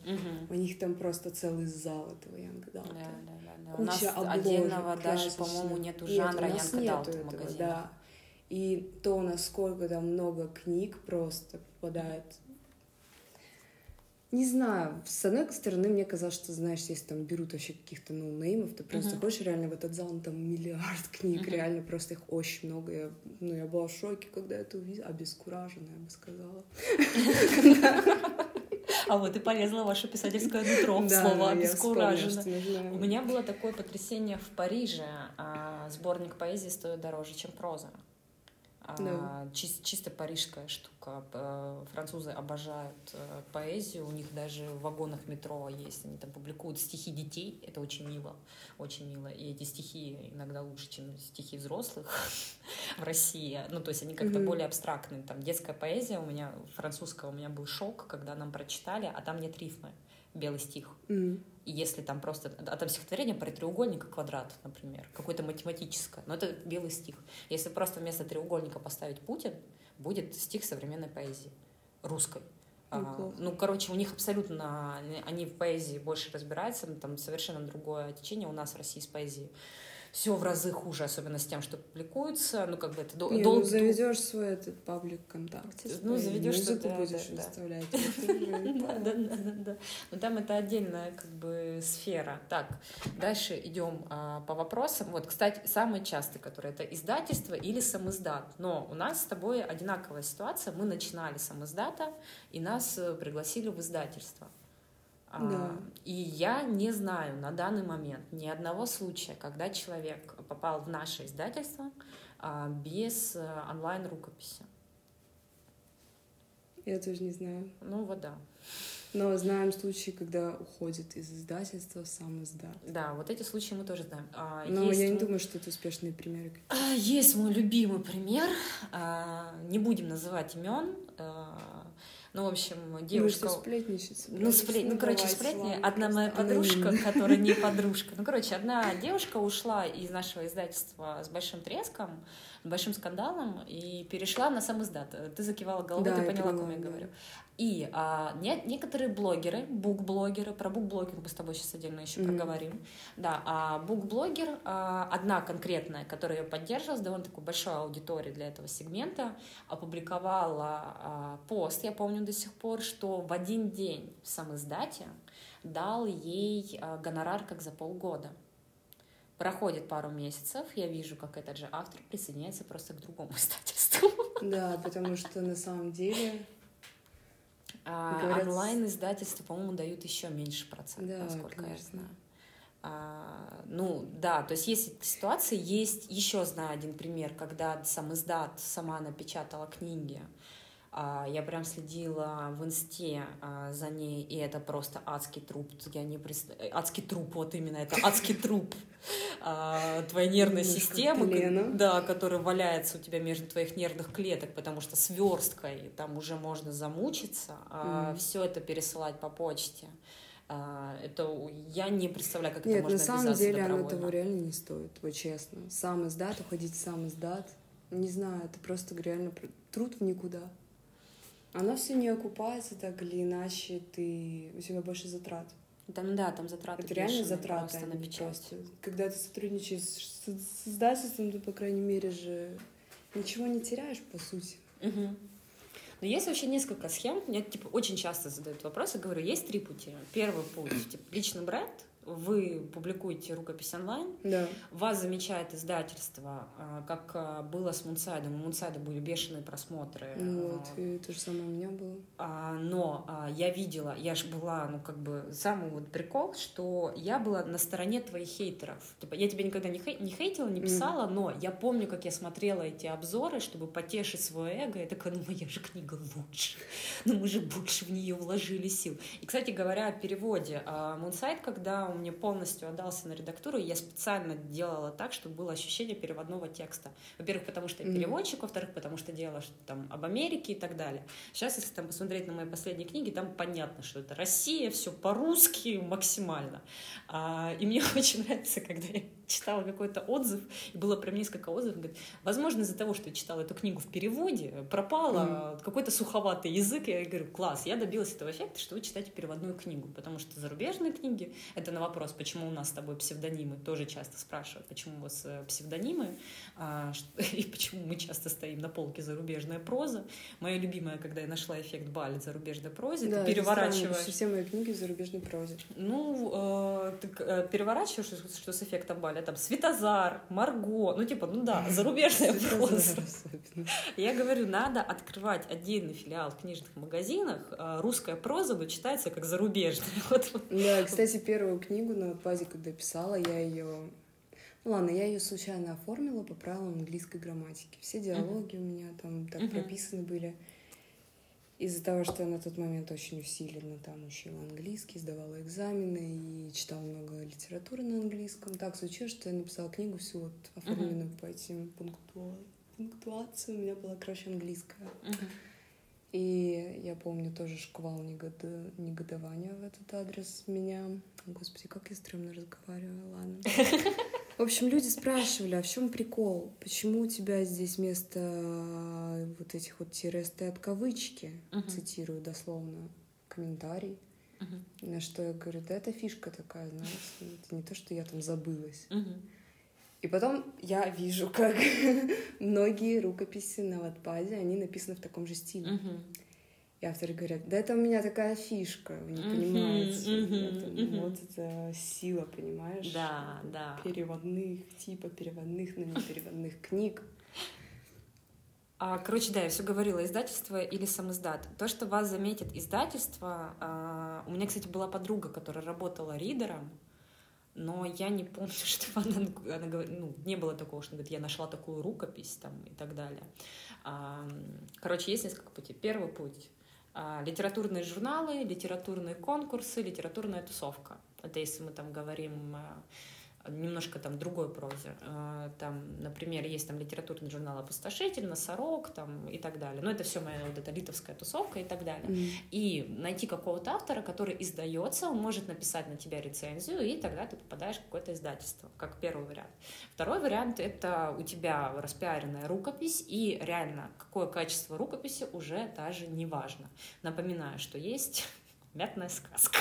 Speaker 2: У них там просто целый зал этого Янка дал.
Speaker 1: Да, да, да, да. Куча у нас обложек, отдельного даже, по-моему, нету жанра Янка дал. Да.
Speaker 2: И то, насколько там много книг просто попадает не знаю, с одной стороны, мне казалось, что, знаешь, если там берут вообще каких-то ноунеймов, ты просто uh-huh. хочешь реально в этот зал, ну, там миллиард книг, uh-huh. реально просто их очень много. Я, ну, я была в шоке, когда это увидела, обескуражена, я бы сказала.
Speaker 1: А вот и полезла ваше писательское нутро в слово обескураженно. У меня было такое потрясение в Париже. А, сборник поэзии стоит дороже, чем проза. Да. А, чис- чисто парижская штука. Французы обожают э, поэзию, у них даже в вагонах метро есть, они там публикуют стихи детей, это очень мило, очень мило. И эти стихи иногда лучше, чем стихи взрослых в России. Ну, то есть они как-то mm-hmm. более абстрактные. Там детская поэзия у меня, французская у меня был шок, когда нам прочитали, а там нет рифмы белый стих.
Speaker 2: Mm.
Speaker 1: И если там просто... А там стихотворение про треугольник и квадрат, например, какое-то математическое, но это белый стих. Если просто вместо треугольника поставить Путин, будет стих современной поэзии, русской.
Speaker 2: а,
Speaker 1: ну, короче, у них абсолютно... Они в поэзии больше разбираются, там совершенно другое течение у нас в России с поэзией все в разы хуже, особенно с тем, что публикуется. Ну, как бы это
Speaker 2: дол- долго. Ну, заведешь свой этот паблик ВКонтакте.
Speaker 1: Ну, заведешь
Speaker 2: да, будешь да, выставлять.
Speaker 1: Да, да, да, да. Но там это отдельная как бы сфера. Так, дальше идем а, по вопросам. Вот, кстати, самый частый, который это издательство или самоиздат. Но у нас с тобой одинаковая ситуация. Мы начинали самоиздата, и нас э, пригласили в издательство.
Speaker 2: Да.
Speaker 1: И я не знаю на данный момент ни одного случая, когда человек попал в наше издательство а, без э, онлайн-рукописи.
Speaker 2: Я тоже не знаю.
Speaker 1: Ну вот да.
Speaker 2: Но знаем случаи, когда уходит из издательства сам издат.
Speaker 1: Да, вот эти случаи мы тоже знаем. А,
Speaker 2: Но есть я не думаю, что это успешные примеры.
Speaker 1: А, есть мой любимый пример. Не будем называть имен ну, в общем, девушка...
Speaker 2: Ну, сплетничать.
Speaker 1: Ну, сплет... ну, короче, сплетни. Одна моя подружка, которая не подружка. Ну, короче, одна девушка ушла из нашего издательства с большим треском, большим скандалом и перешла на сам издат. Ты закивала головой, да, ты поняла, о ком я говорю. И а, не, некоторые блогеры, бук-блогеры, про бук-блогинг мы с тобой сейчас отдельно еще mm-hmm. проговорим, да, а бук-блогер, а, одна конкретная, которая ее поддерживала, с довольно такой большой аудиторией для этого сегмента, опубликовала а, пост, я помню до сих пор, что в один день в самом издате дал ей а, гонорар как за полгода. Проходит пару месяцев, я вижу, как этот же автор присоединяется просто к другому издательству.
Speaker 2: Да, потому что на самом деле
Speaker 1: а, Говорят... Онлайн-издательства, по-моему, дают еще меньше процентов, да, насколько конечно. я знаю. А, ну да, то есть есть ситуации, есть еще знаю один пример, когда сам издат сама напечатала книги, я прям следила в инсте а, за ней, и это просто адский труп. Я не представ... Адский труп, вот именно это адский труп а, твоей нервной системы, да, который валяется у тебя между твоих нервных клеток, потому что сверсткой там уже можно замучиться, а все это пересылать по почте. Это я не представляю, как
Speaker 2: Нет,
Speaker 1: это можно
Speaker 2: на самом деле оно того реально не стоит, вот честно. Сам издат, уходить в сам издат, не знаю, это просто реально труд в никуда. Оно все не окупается так или иначе, ты, у тебя больше затрат.
Speaker 1: Там, да, там затраты
Speaker 2: Это реально затраты, на печать. Когда ты сотрудничаешь с, с издательством, ты, по крайней мере, же ничего не теряешь, по сути.
Speaker 1: Угу. Но есть вообще несколько схем. Мне типа, очень часто задают вопросы. Говорю, есть три пути. Первый путь, типа, личный бренд, вы публикуете рукопись онлайн,
Speaker 2: да.
Speaker 1: вас замечает издательство, а, как а, было с Мунсайдом. У Мунсайда были бешеные просмотры.
Speaker 2: Ну вот, и то же самое у меня было.
Speaker 1: Но я видела, я же была, ну, как бы, самый вот прикол, что я была на стороне твоих хейтеров. Типа, я тебя никогда не, хей, не хейтила, не писала, mm. но я помню, как я смотрела эти обзоры, чтобы потешить свое эго, и такая, ну, моя же книга лучше. Ну, мы же больше в нее вложили сил. И, кстати говоря, о переводе. Мунсайд, когда мне полностью отдался на редактуру, я специально делала так, чтобы было ощущение переводного текста. Во-первых, потому что я переводчик, во-вторых, потому что делала что там об Америке и так далее. Сейчас, если там посмотреть на мои последние книги, там понятно, что это Россия, все по-русски максимально. А, и мне очень нравится, когда я читала какой-то отзыв, и было прям несколько отзывов, говорит, возможно, из-за того, что я читала эту книгу в переводе, пропала mm. какой-то суховатый язык, я говорю, класс, я добилась этого эффекта, что вы читаете переводную книгу, потому что зарубежные книги, это на вопрос, почему у нас с тобой псевдонимы, тоже часто спрашивают, почему у вас э, псевдонимы, а, и почему мы часто стоим на полке зарубежная проза. Моя любимая, когда я нашла эффект Балет зарубежной прозе, да, ты переворачиваешь...
Speaker 2: все мои книги в зарубежной прозе.
Speaker 1: Ну, э, ты э, переворачиваешь, что, с эффектом Балет, там Светозар, Марго, ну типа, ну да, зарубежная проза. Я говорю, надо открывать отдельный филиал в книжных магазинах, а русская проза бы читается как зарубежная.
Speaker 2: Да, кстати, первую книгу на базе, когда писала, я ее ну ладно, я ее случайно оформила по правилам английской грамматики. Все диалоги uh-huh. у меня там так uh-huh. прописаны были. Из-за того, что я на тот момент очень усиленно там учила английский, сдавала экзамены и читала много литературы на английском, так случилось, что я написала книгу всю вот оформленную uh-huh. по этим пункту... пунктуации. У меня была, короче, английская. Uh-huh. И я помню тоже шквал негод... негодования в этот адрес меня. Господи, как я стрёмно разговариваю, ладно. В общем, люди спрашивали, а в чем прикол? Почему у тебя здесь вместо э, вот этих вот тире стоят кавычки? Uh-huh. Цитирую дословно комментарий. Uh-huh. На что я говорю, да это фишка такая, знаешь, это не то, что я там забылась. Uh-huh. И потом я вижу, как многие рукописи на Ватпаде, они написаны в таком же стиле. Uh-huh. И авторы говорят, да это у меня такая фишка, вы не понимаете. это, Вот это сила, понимаешь?
Speaker 1: Да, да.
Speaker 2: Переводных, типа переводных, но не переводных книг.
Speaker 1: А, короче, да, я все говорила, издательство или сам издат. То, что вас заметит издательство... А, у меня, кстати, была подруга, которая работала ридером, но я не помню, что она, она ну, не было такого, что она говорит, я нашла такую рукопись там и так далее. А, короче, есть несколько путей. Первый путь литературные журналы, литературные конкурсы, литературная тусовка. Это если мы там говорим а, немножко там другой прозе. А, там, например, есть там литературный журнал «Опустошитель», «Носорог» там, и так далее. Но это все моя вот эта литовская тусовка и так далее. Mm. И найти какого-то автора, который издается, он может написать на тебя рецензию, и тогда ты попадаешь в какое-то издательство, как первый вариант. Второй вариант — это у тебя распиаренная рукопись, и реально, какое качество рукописи уже даже не важно. Напоминаю, что есть мятная сказка.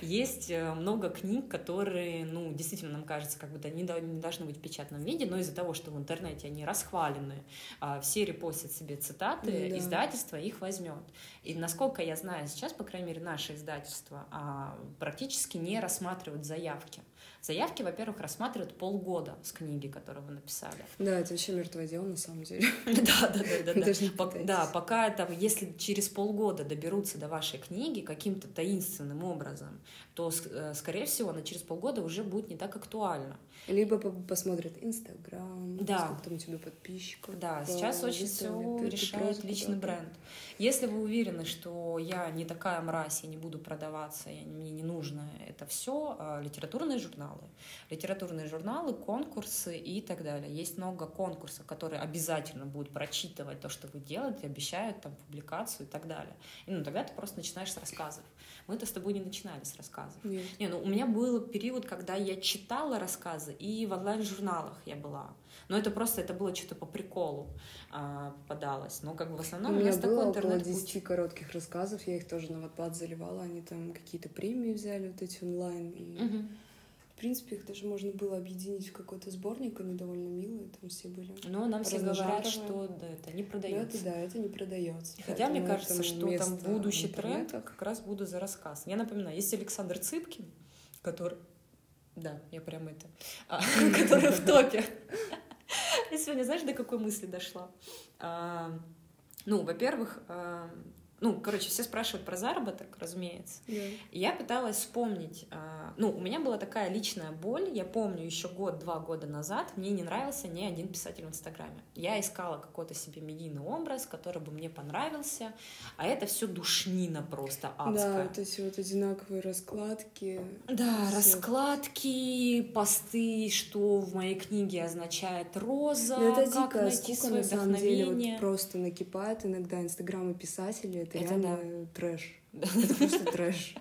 Speaker 1: Есть э, много книг, которые, ну, действительно, нам кажется, как будто они не должны быть в печатном виде, но из-за того, что в интернете они расхвалены, а, все репостят себе цитаты, да. издательство их возьмет. И насколько я знаю сейчас, по крайней мере, наше издательство а, практически не рассматривают заявки. Заявки, во-первых, рассматривают полгода с книги, которую вы написали.
Speaker 2: Да, это вообще мертвое дело на самом деле.
Speaker 1: Да, да, да, да. Да, пока там, если через полгода доберутся до вашей книги каким-то таинственным образом, то, э, скорее всего, она через полгода уже будет не так актуальна.
Speaker 2: Либо посмотрят Инстаграм, да. сколько там у тебя подписчиков.
Speaker 1: Да, сейчас очень все решает личный бренд. Если вы уверены, что я не такая мразь, я не буду продаваться, мне не нужно это все, а, литературные журналы. Литературные журналы, конкурсы и так далее. Есть много конкурсов, которые обязательно будут прочитывать то, что вы делаете, обещают там публикацию и так далее. И ну, тогда ты просто начинаешь с рассказов. Мы-то с тобой не начинали с рассказов.
Speaker 2: Нет.
Speaker 1: Не, ну, у меня был период, когда я читала рассказы, и в онлайн-журналах я была. Но это просто, это было что-то по приколу а, попадалось. Но как бы в основном
Speaker 2: у меня было около 10 коротких рассказов, я их тоже на Wattpad заливала, они там какие-то премии взяли, вот эти онлайн. И...
Speaker 1: Угу.
Speaker 2: В принципе, их даже можно было объединить в какой-то сборник, они довольно милые, там все были.
Speaker 1: Но нам все говорят, что да, это не продается.
Speaker 2: это, да, это не продается.
Speaker 1: Хотя мне кажется, что там будущий тренд как раз буду за рассказ. Я напоминаю, есть Александр Цыпкин, который Да, я прям это, а, которая в топе. Я сегодня, знаешь, до какой мысли дошла? А, ну, во-первых, а, ну, короче, все спрашивают про заработок, разумеется. Yeah. И я пыталась вспомнить. А, ну, у меня была такая личная боль. Я помню, еще год-два года назад мне не нравился ни один писатель в Инстаграме. Я искала какой-то себе медийный образ, который бы мне понравился, а это все душнина просто адская.
Speaker 2: Да, вот эти вот одинаковые раскладки.
Speaker 1: Да, всех. раскладки, посты, что в моей книге означает роза,
Speaker 2: Но это как дико, найти свое на самом деле вот просто накипает иногда Инстаграмы писателей это, это реально да. трэш. Это просто трэш.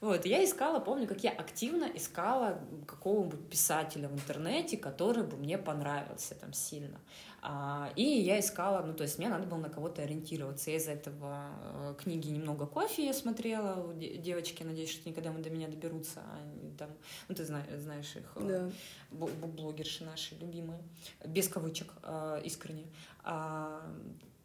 Speaker 1: Вот, я искала, помню, как я активно искала какого-нибудь писателя в интернете, который бы мне понравился там сильно. А, и я искала, ну, то есть мне надо было на кого-то ориентироваться. Я из-за этого э, книги «Немного кофе» я смотрела. Девочки, надеюсь, что никогда мы до меня доберутся. Они там, ну, ты знаешь, знаешь их, э, да. блогерши наши любимые. Без кавычек, э, искренне.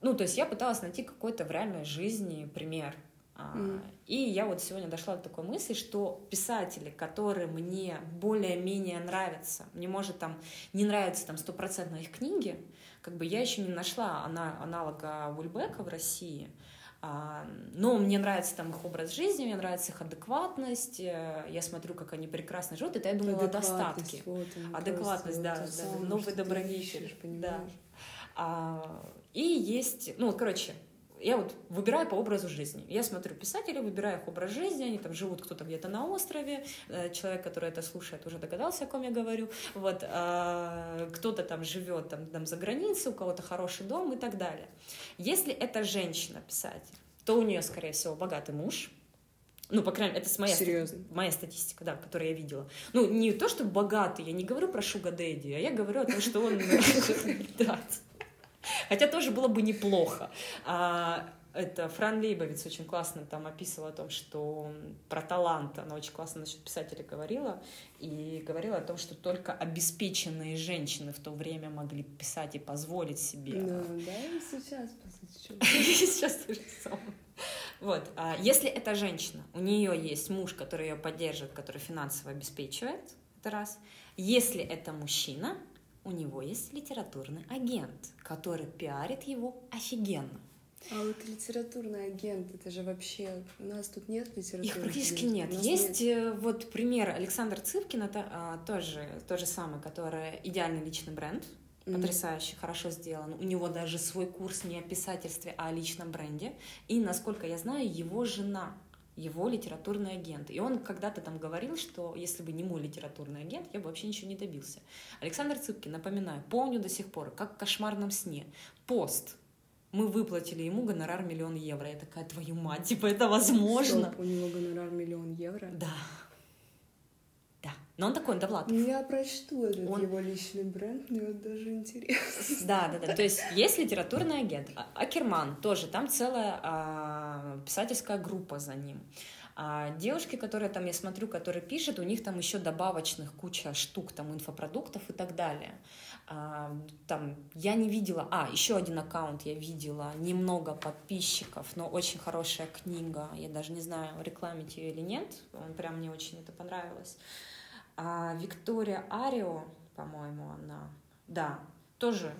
Speaker 1: Ну, то есть я пыталась найти какой-то в реальной жизни пример. Mm. И я вот сегодня дошла до такой мысли, что писатели, которые мне более-менее нравятся, мне может там не нравится там стопроцентно их книги, как бы я еще не нашла аналога Вульбека в России, а, но мне нравится там их образ жизни, мне нравится их адекватность, э, я смотрю, как они прекрасно живут, это я думала о достатке. Вот адекватность, да, да, новый добродетель. Да. А, и есть, ну, короче, я вот выбираю по образу жизни. Я смотрю писателей, выбираю их образ жизни, они там живут кто-то где-то на острове, э, человек, который это слушает, уже догадался, о ком я говорю, вот, а, кто-то там живет там, там за границей, у кого-то хороший дом и так далее. Если это женщина-писатель, то у нее, скорее всего, богатый муж, ну, по крайней мере, это с моя,
Speaker 2: Серьезно?
Speaker 1: моя статистика, да, которую я видела. Ну, не то, что богатый, я не говорю про Шуга Дэдди, а я говорю о том, что он... Хотя тоже было бы неплохо. А, это Фран Лейбовиц очень классно там описывал о том, что про талант, она очень классно насчет писателя говорила, и говорила о том, что только обеспеченные женщины в то время могли писать и позволить себе.
Speaker 2: Ну, да, и сейчас,
Speaker 1: Сейчас то же самое. Вот, а если это женщина, у нее есть муж, который ее поддерживает, который финансово обеспечивает, это раз. Если это мужчина, у него есть литературный агент, который пиарит его офигенно.
Speaker 2: А вот литературный агент, это же вообще... У нас тут нет литературных
Speaker 1: Их практически нет. Есть нет. Э, вот пример Александр Цыпкин, это а, тоже то же самое, которое идеальный личный бренд, mm-hmm. потрясающе, хорошо сделан. У него даже свой курс не о писательстве, а о личном бренде. И, насколько я знаю, его жена его литературный агент. И он когда-то там говорил, что если бы не мой литературный агент, я бы вообще ничего не добился. Александр Цыпкин, напоминаю, помню до сих пор, как в кошмарном сне. Пост. Мы выплатили ему гонорар миллион евро. Я такая, твою мать, типа это возможно?
Speaker 2: Стоп, у него гонорар миллион евро?
Speaker 1: Да. Но он такой, он Довлатов.
Speaker 2: Ну, я прочту этот он... его личный бренд, мне вот даже интересно.
Speaker 1: Да, да, да. То есть есть литературный агент. А, Акерман тоже, там целая а, писательская группа за ним. А девушки, которые там, я смотрю, которые пишут, у них там еще добавочных куча штук, там инфопродуктов и так далее. А, там я не видела, а, еще один аккаунт я видела, немного подписчиков, но очень хорошая книга, я даже не знаю, рекламить ее или нет, он прям мне очень это понравилось. А Виктория Арио, по-моему, она, да, тоже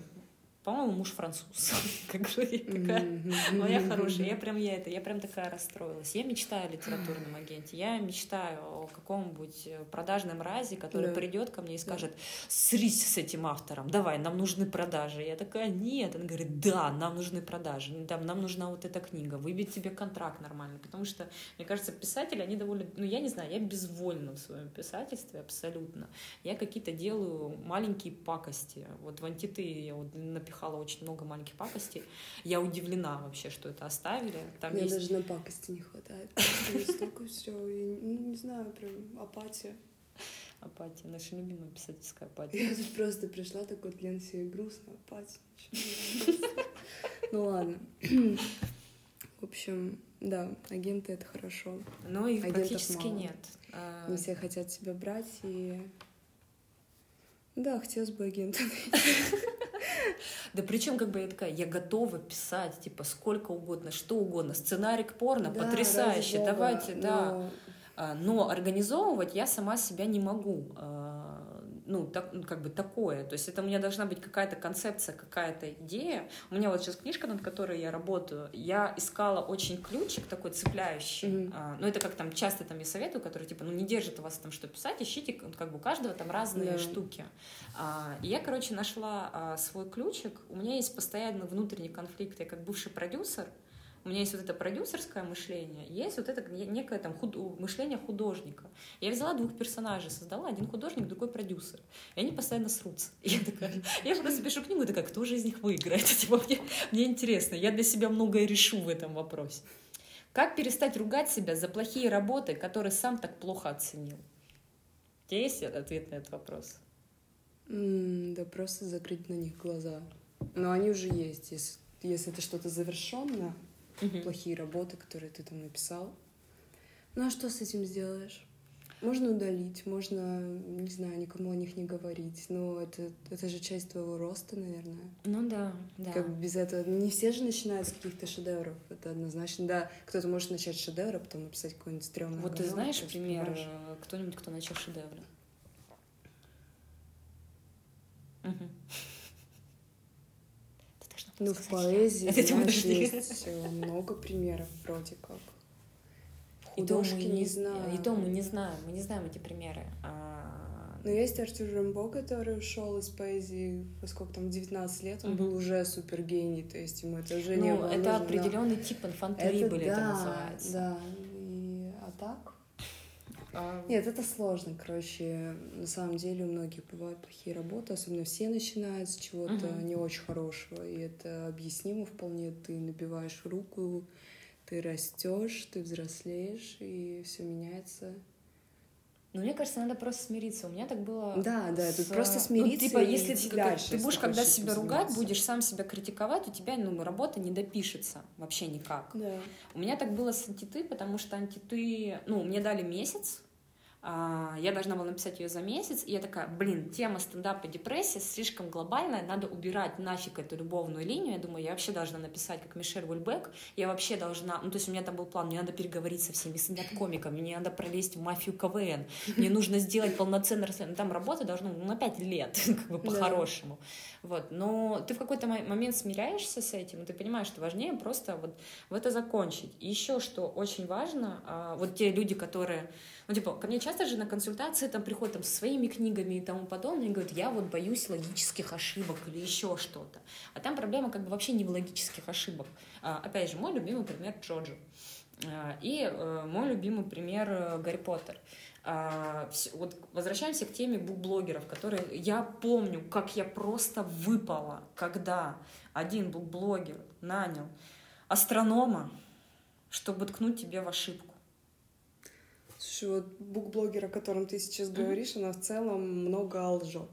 Speaker 1: по-моему, муж француз. Как говорит, такая моя хорошая. Я прям я это, я прям такая расстроилась. Я мечтаю о литературном агенте. Я мечтаю о каком-нибудь продажном разе, который да. придет ко мне и скажет: срись с этим автором, давай, нам нужны продажи. Я такая, нет. Он говорит, да, нам нужны продажи. Там, нам нужна вот эта книга. Выбить тебе контракт нормально. Потому что, мне кажется, писатели, они довольно, ну, я не знаю, я безвольна в своем писательстве абсолютно. Я какие-то делаю маленькие пакости. Вот в антиты я вот написала напихала очень много маленьких пакостей. Я удивлена вообще, что это оставили.
Speaker 2: Там Мне есть... даже на пакости не хватает. Столько всего. Ну, не знаю, прям апатия.
Speaker 1: Апатия, наша любимая писательская апатия.
Speaker 2: Я тут просто пришла, такой тлен себе грустно, апатия. Ну ладно. В общем, да, агенты это хорошо.
Speaker 1: Но их практически нет.
Speaker 2: А, Не все хотят тебя брать и да, хотелось бы агента.
Speaker 1: Да причем как бы я такая, я готова писать, типа, сколько угодно, что угодно. Сценарий к порно, да, потрясающе, давайте, да. А, но организовывать я сама себя не могу. Ну, так, ну, как бы такое. То есть это у меня должна быть какая-то концепция, какая-то идея. У меня вот сейчас книжка, над которой я работаю, я искала очень ключик такой цепляющий. Mm-hmm. А, ну, это как там часто там я советую, которые типа, ну, не держит у вас там что писать, ищите, как бы у каждого там разные yeah. штуки. А, и я, короче, нашла а, свой ключик. У меня есть постоянно внутренний конфликт. Я как бывший продюсер, у меня есть вот это продюсерское мышление, есть вот это некое там худ... мышление художника. Я взяла двух персонажей, создала, один художник, другой продюсер. И они постоянно срутся. И я такая, я просто пишу книгу, такая, кто же из них выиграет? Типа, мне, мне интересно, я для себя многое решу в этом вопросе. Как перестать ругать себя за плохие работы, которые сам так плохо оценил? У тебя есть ответ на этот вопрос?
Speaker 2: Да просто закрыть на них глаза. Но они уже есть. Если, если это что-то завершенное, угу. плохие работы, которые ты там написал. Ну а что с этим сделаешь? Можно удалить, можно, не знаю, никому о них не говорить, но это, это же часть твоего роста, наверное.
Speaker 1: Ну да, да.
Speaker 2: Как без этого, не все же начинают с каких-то шедевров, это однозначно, да, кто-то может начать с шедевра, потом написать какой-нибудь стрёмный
Speaker 1: Вот ты знаешь пример? Э, кто-нибудь, кто начал шедевр? Угу.
Speaker 2: Ну, в поэзии, знаешь, есть много примеров вроде как.
Speaker 1: Художки и то мы не, знаем. И то мы не знаем, мы не знаем эти примеры. А...
Speaker 2: Но есть Артур Рамбо, который ушел из поэзии, во сколько там, 19 лет, он mm-hmm. был уже супер гений, то есть ему это уже
Speaker 1: ну,
Speaker 2: не было
Speaker 1: это
Speaker 2: нужно,
Speaker 1: определенный тип инфантерии были, да, это называется.
Speaker 2: Да, и, а так? А... Нет, это сложно, короче. На самом деле у многих бывают плохие работы, особенно все начинают с чего-то uh-huh. не очень хорошего, и это объяснимо вполне. Ты набиваешь руку, ты растешь, ты взрослеешь, и все меняется.
Speaker 1: Ну, мне кажется, надо просто смириться. У меня так было.
Speaker 2: Да, да, тут просто ну, смириться.
Speaker 1: Ну, типа, если ты, дальше, ты будешь, когда себя ругать, будешь сам себя критиковать, у тебя ну, работа не допишется вообще никак.
Speaker 2: Да.
Speaker 1: У меня так было с антиты, потому что антиты, ну, мне дали месяц, я должна была написать ее за месяц, и я такая, блин, тема стендапа депрессия слишком глобальная, надо убирать нафиг эту любовную линию. Я думаю, я вообще должна написать, как Мишель Вульбек, я вообще должна, ну, то есть у меня там был план, мне надо переговорить со всеми стендап-комиками, мне надо пролезть в мафию КВН, мне нужно сделать полноценное расследование. Там работа должна, ну, на пять лет, как бы по-хорошему. Вот. Но ты в какой-то момент смиряешься с этим, и ты понимаешь, что важнее просто вот в это закончить. И еще, что очень важно, а, вот те люди, которые ну, типа, ко мне часто же на консультации там приходят там, со своими книгами и тому подобное, и говорят, я вот боюсь логических ошибок или еще что-то. А там проблема как бы вообще не в логических ошибках. А, опять же, мой любимый пример Джоджо. А, и а, мой любимый пример э, Гарри Поттер. А, вот возвращаемся к теме букблогеров, которые я помню, как я просто выпала, когда один букблогер нанял астронома, чтобы ткнуть тебе в ошибку.
Speaker 2: Слушай, вот букблогер, о котором ты сейчас говоришь, она в целом много лжет.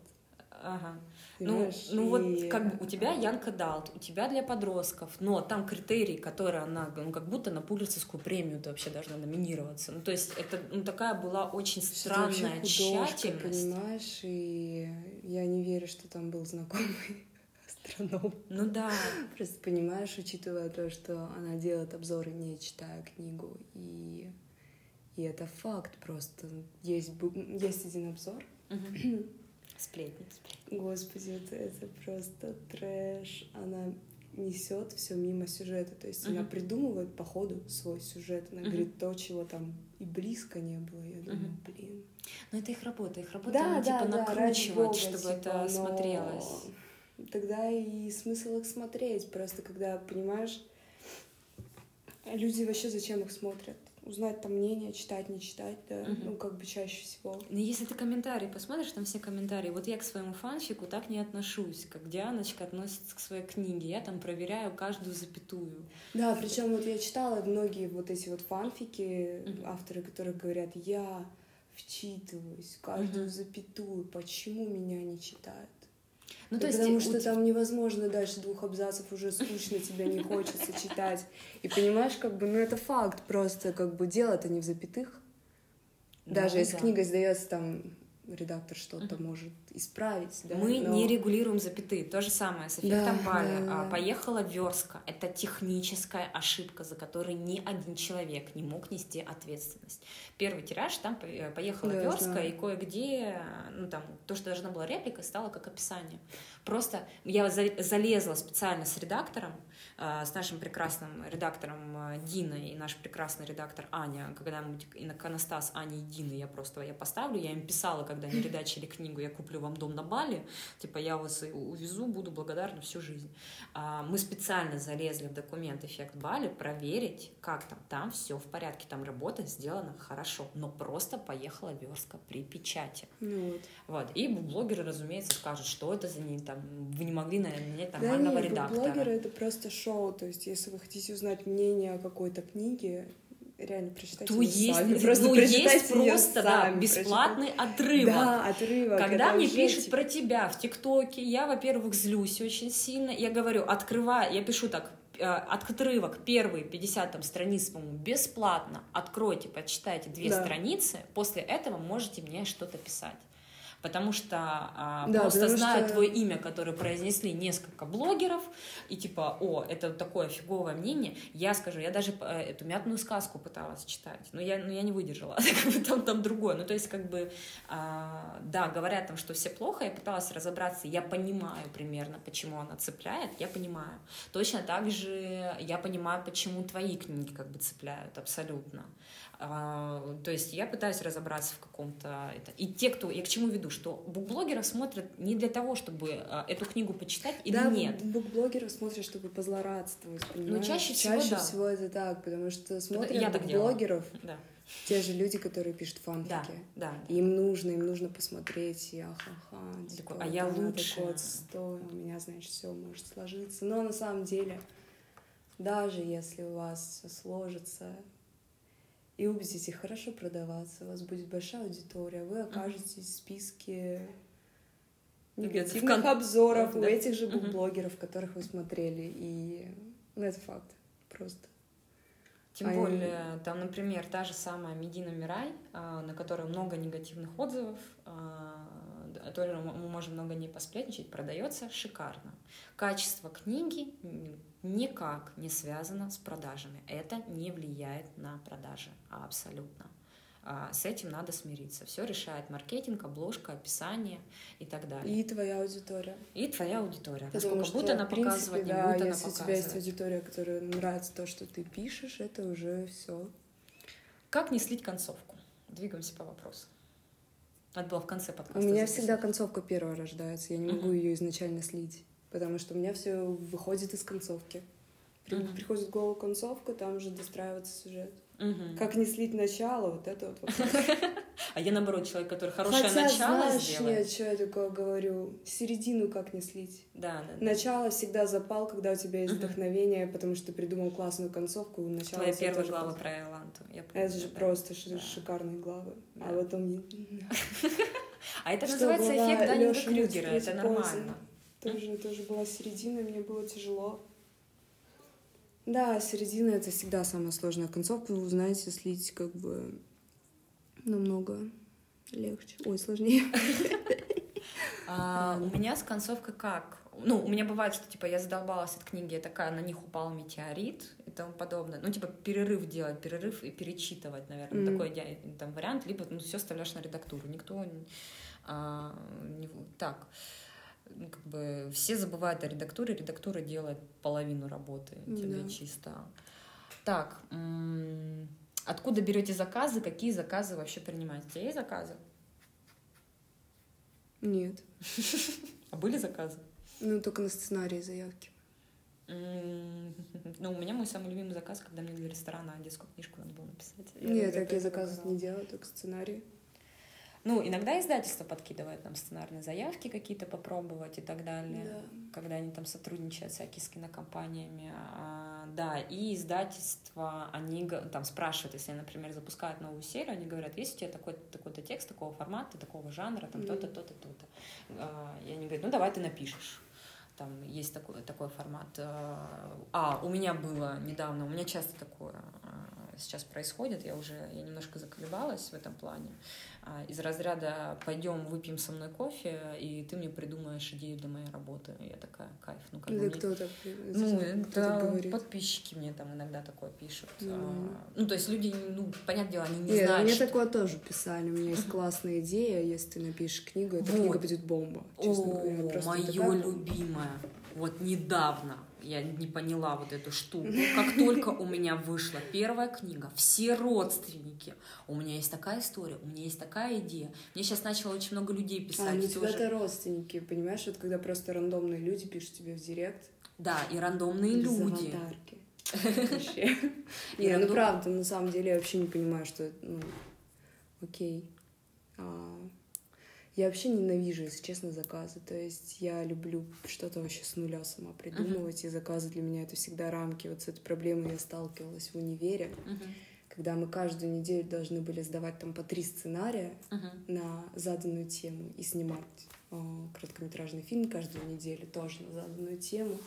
Speaker 1: Ага. Ну, ну и... вот как бы у тебя Янка Далт, у тебя для подростков, но там критерии, которые она, ну как будто на Пулицерскую премию ты вообще должна номинироваться. Ну то есть это ну, такая была очень странная это тщательность.
Speaker 2: понимаешь, и я не верю, что там был знакомый астроном.
Speaker 1: Ну да.
Speaker 2: Просто понимаешь, учитывая то, что она делает обзоры, не читая книгу, и и это факт просто. Есть, есть один обзор.
Speaker 1: Угу. Сплетни, сплетни.
Speaker 2: Господи, это, это просто трэш. Она несет все мимо сюжета. То есть uh она придумывает по ходу свой сюжет. Она uh говорит то, чего там и близко не было. Я думаю, uh блин.
Speaker 1: Но это их работа. Их работа да, она, да, типа да, накручивать, Бога, чтобы типа, это смотрелось.
Speaker 2: Тогда и смысл их смотреть. Просто когда понимаешь, люди вообще зачем их смотрят? Узнать там мнение, читать, не читать, да, угу. ну, как бы чаще всего.
Speaker 1: Но если ты комментарии посмотришь, там все комментарии, вот я к своему фанфику так не отношусь, как Дианочка относится к своей книге, я там проверяю каждую запятую.
Speaker 2: Да, причем вот я читала многие вот эти вот фанфики, угу. авторы, которые говорят, я вчитываюсь каждую угу. запятую, почему меня не читают? Ну, то есть, потому что там невозможно дальше двух абзацев уже скучно, тебе не хочется читать. И понимаешь, как бы, ну это факт просто, как бы дело-то не в запятых. Даже ну, если да. книга издается там редактор что-то угу. может исправить. Да?
Speaker 1: Мы Но... не регулируем запятые. То же самое с эффектом да, Баля. Да, да. Поехала верстка. Это техническая ошибка, за которой ни один человек не мог нести ответственность. Первый тираж, там э, поехала да, верстка, и кое-где, ну там, то, что должна была реплика, стало как описание. Просто я залезла специально с редактором, с нашим прекрасным редактором а, Диной и наш прекрасный редактор Аня, когда мы иконостас Ани и Дины я просто я поставлю, я им писала, когда они редачили книгу, я куплю вам дом на Бали, типа я вас увезу, буду благодарна всю жизнь. А, мы специально залезли в документ эффект Бали проверить, как там, там все в порядке, там работа сделана хорошо, но просто поехала верстка при печати.
Speaker 2: Ну вот.
Speaker 1: вот. И блогеры, разумеется, скажут, что это за не там, вы не могли нанять нормального
Speaker 2: да
Speaker 1: нет, редактора.
Speaker 2: блогеры это просто шоу шоу, то есть если вы хотите узнать мнение о какой-то книге, реально прочитайте
Speaker 1: то есть, сами. Просто ну, есть просто, да, бесплатный прочитать. отрывок.
Speaker 2: Да, отрывок.
Speaker 1: Когда мне пишут про тебя в ТикТоке, я, во-первых, злюсь очень сильно. Я говорю, открывай, я пишу так, э, отрывок первый 50 там, страниц, по-моему, бесплатно. Откройте, почитайте две да. страницы. После этого можете мне что-то писать потому что а, да, просто потому знают что... твое имя, которое произнесли несколько блогеров, и типа, о, это такое фиговое мнение, я скажу, я даже э, эту мятную сказку пыталась читать, но я, но я не выдержала, там, там другое, ну то есть как бы, а, да, говорят там, что все плохо, я пыталась разобраться, я понимаю примерно, почему она цепляет, я понимаю. Точно так же я понимаю, почему твои книги как бы цепляют абсолютно. А, то есть я пытаюсь разобраться в каком-то... И те, кто... Я к чему веду? Что букблогеров смотрят не для того, чтобы а, эту книгу почитать или
Speaker 2: да,
Speaker 1: нет.
Speaker 2: букблогеров смотрят, чтобы позлорадствовать,
Speaker 1: ну, понимаешь? Но чаще всего,
Speaker 2: Чаще
Speaker 1: да.
Speaker 2: всего это так, потому что смотрят я букблогеров... Да. Те же люди, которые пишут фанфики. Да,
Speaker 1: да,
Speaker 2: да. Им нужно, им нужно посмотреть, я ха-ха.
Speaker 1: Типа, а я лучше.
Speaker 2: Такой отстой, у меня, значит, все может сложиться. Но на самом деле, даже если у вас все сложится, и вы будете хорошо продаваться, у вас будет большая аудитория, вы окажетесь в списке негативных кон... обзоров да. у этих же блогеров, которых вы смотрели, и ну, это факт просто.
Speaker 1: Тем Они... более, там, например, та же самая Медина Мирай, а, на которой много негативных отзывов, которой мы можем много не посплетничать, продается шикарно. Качество книги никак не связано с продажами. Это не влияет на продажи абсолютно. А, с этим надо смириться. Все решает маркетинг, обложка, описание и так далее.
Speaker 2: И твоя аудитория.
Speaker 1: И твоя аудитория. Потому Насколько что, будет она принципе, показывать,
Speaker 2: да,
Speaker 1: не будет
Speaker 2: если она показывать. у тебя есть аудитория, которая нравится то, что ты пишешь, это уже все.
Speaker 1: Как не слить концовку? Двигаемся по вопросу. Это было в конце подкаста.
Speaker 2: У меня записать. всегда концовка первая рождается. Я не могу uh-huh. ее изначально слить потому что у меня все выходит из концовки. При, mm-hmm. Приходит в голову концовка, там уже достраивается сюжет.
Speaker 1: Mm-hmm.
Speaker 2: Как не слить начало, вот это вот вопрос.
Speaker 1: А я, наоборот, человек, который хорошее Хотя, начало
Speaker 2: знаешь, сделает. нет, что я такое говорю, середину как не слить.
Speaker 1: Да, да.
Speaker 2: Начало всегда запал, когда у тебя есть вдохновение, потому что ты придумал классную концовку. Начало
Speaker 1: Твоя первая глава про Иоланту.
Speaker 2: Это же просто шикарные главы. А потом...
Speaker 1: А это называется эффект Данинга Крюгера, это нормально.
Speaker 2: Тоже, тоже была середина, мне было тяжело. Да, середина — это всегда самая сложная концовка. Вы узнаете слить как бы намного легче. Ой, сложнее.
Speaker 1: А, у меня с концовкой как? Ну, у меня бывает, что, типа, я задолбалась от книги, я такая, на них упал метеорит и тому подобное. Ну, типа, перерыв делать, перерыв и перечитывать, наверное, mm. такой там вариант. Либо, ну, все оставляешь на редактуру. Никто а, не... Так ну, как бы все забывают о редактуре, редактура делает половину работы тебе да. чисто. Так, откуда берете заказы, какие заказы вообще принимаете? У тебя есть заказы?
Speaker 2: Нет.
Speaker 1: А были заказы?
Speaker 2: Ну, только на сценарии заявки.
Speaker 1: Ну, у меня мой самый любимый заказ, когда мне для ресторана детскую книжку надо было написать.
Speaker 2: Нет, так я заказы не делаю, только сценарий.
Speaker 1: Ну, иногда издательство подкидывает нам сценарные заявки какие-то попробовать и так далее,
Speaker 2: да.
Speaker 1: когда они там сотрудничают всякие с кинокомпаниями. А, да, и издательство, они там спрашивают, если, например, запускают новую серию, они говорят, есть у тебя такой, такой-то текст, такого формата, такого жанра, там то-то, то-то, то-то. А, и они говорят, ну, давай ты напишешь там есть такой, такой формат. А, а, у меня было недавно, у меня часто такое сейчас происходит, я уже я немножко заколебалась в этом плане. А, из разряда «пойдем выпьем со мной кофе, и ты мне придумаешь идею для моей работы». Я такая, кайф. Ну, как
Speaker 2: это
Speaker 1: бы
Speaker 2: кто так?
Speaker 1: Ну, это подписчики мне там иногда такое пишут. Mm. А, ну, то есть люди, ну, понятное дело, они не
Speaker 2: Нет,
Speaker 1: знают,
Speaker 2: мне что... такое тоже писали. У меня есть классная идея, если ты напишешь книгу, эта вот. книга будет бомба.
Speaker 1: Честно О, говоря, мое такая... любимое. Вот недавно я не поняла вот эту штуку. Как только у меня вышла первая книга, все родственники, у меня есть такая история, у меня есть такая идея. Мне сейчас начало очень много людей писать. А,
Speaker 2: не тебя это родственники, понимаешь? Вот когда просто рандомные люди пишут тебе в директ.
Speaker 1: Да, и рандомные Без люди.
Speaker 2: Вообще. Не, ну правда, на самом деле я вообще не понимаю, что, ну, окей. Я вообще ненавижу, если честно, заказы. То есть я люблю что-то вообще с нуля сама придумывать, uh-huh. и заказы для меня это всегда рамки. Вот с этой проблемой я сталкивалась в универе, uh-huh. когда мы каждую неделю должны были сдавать там по три сценария uh-huh. на заданную тему и снимать э, короткометражный фильм каждую неделю тоже на заданную тему.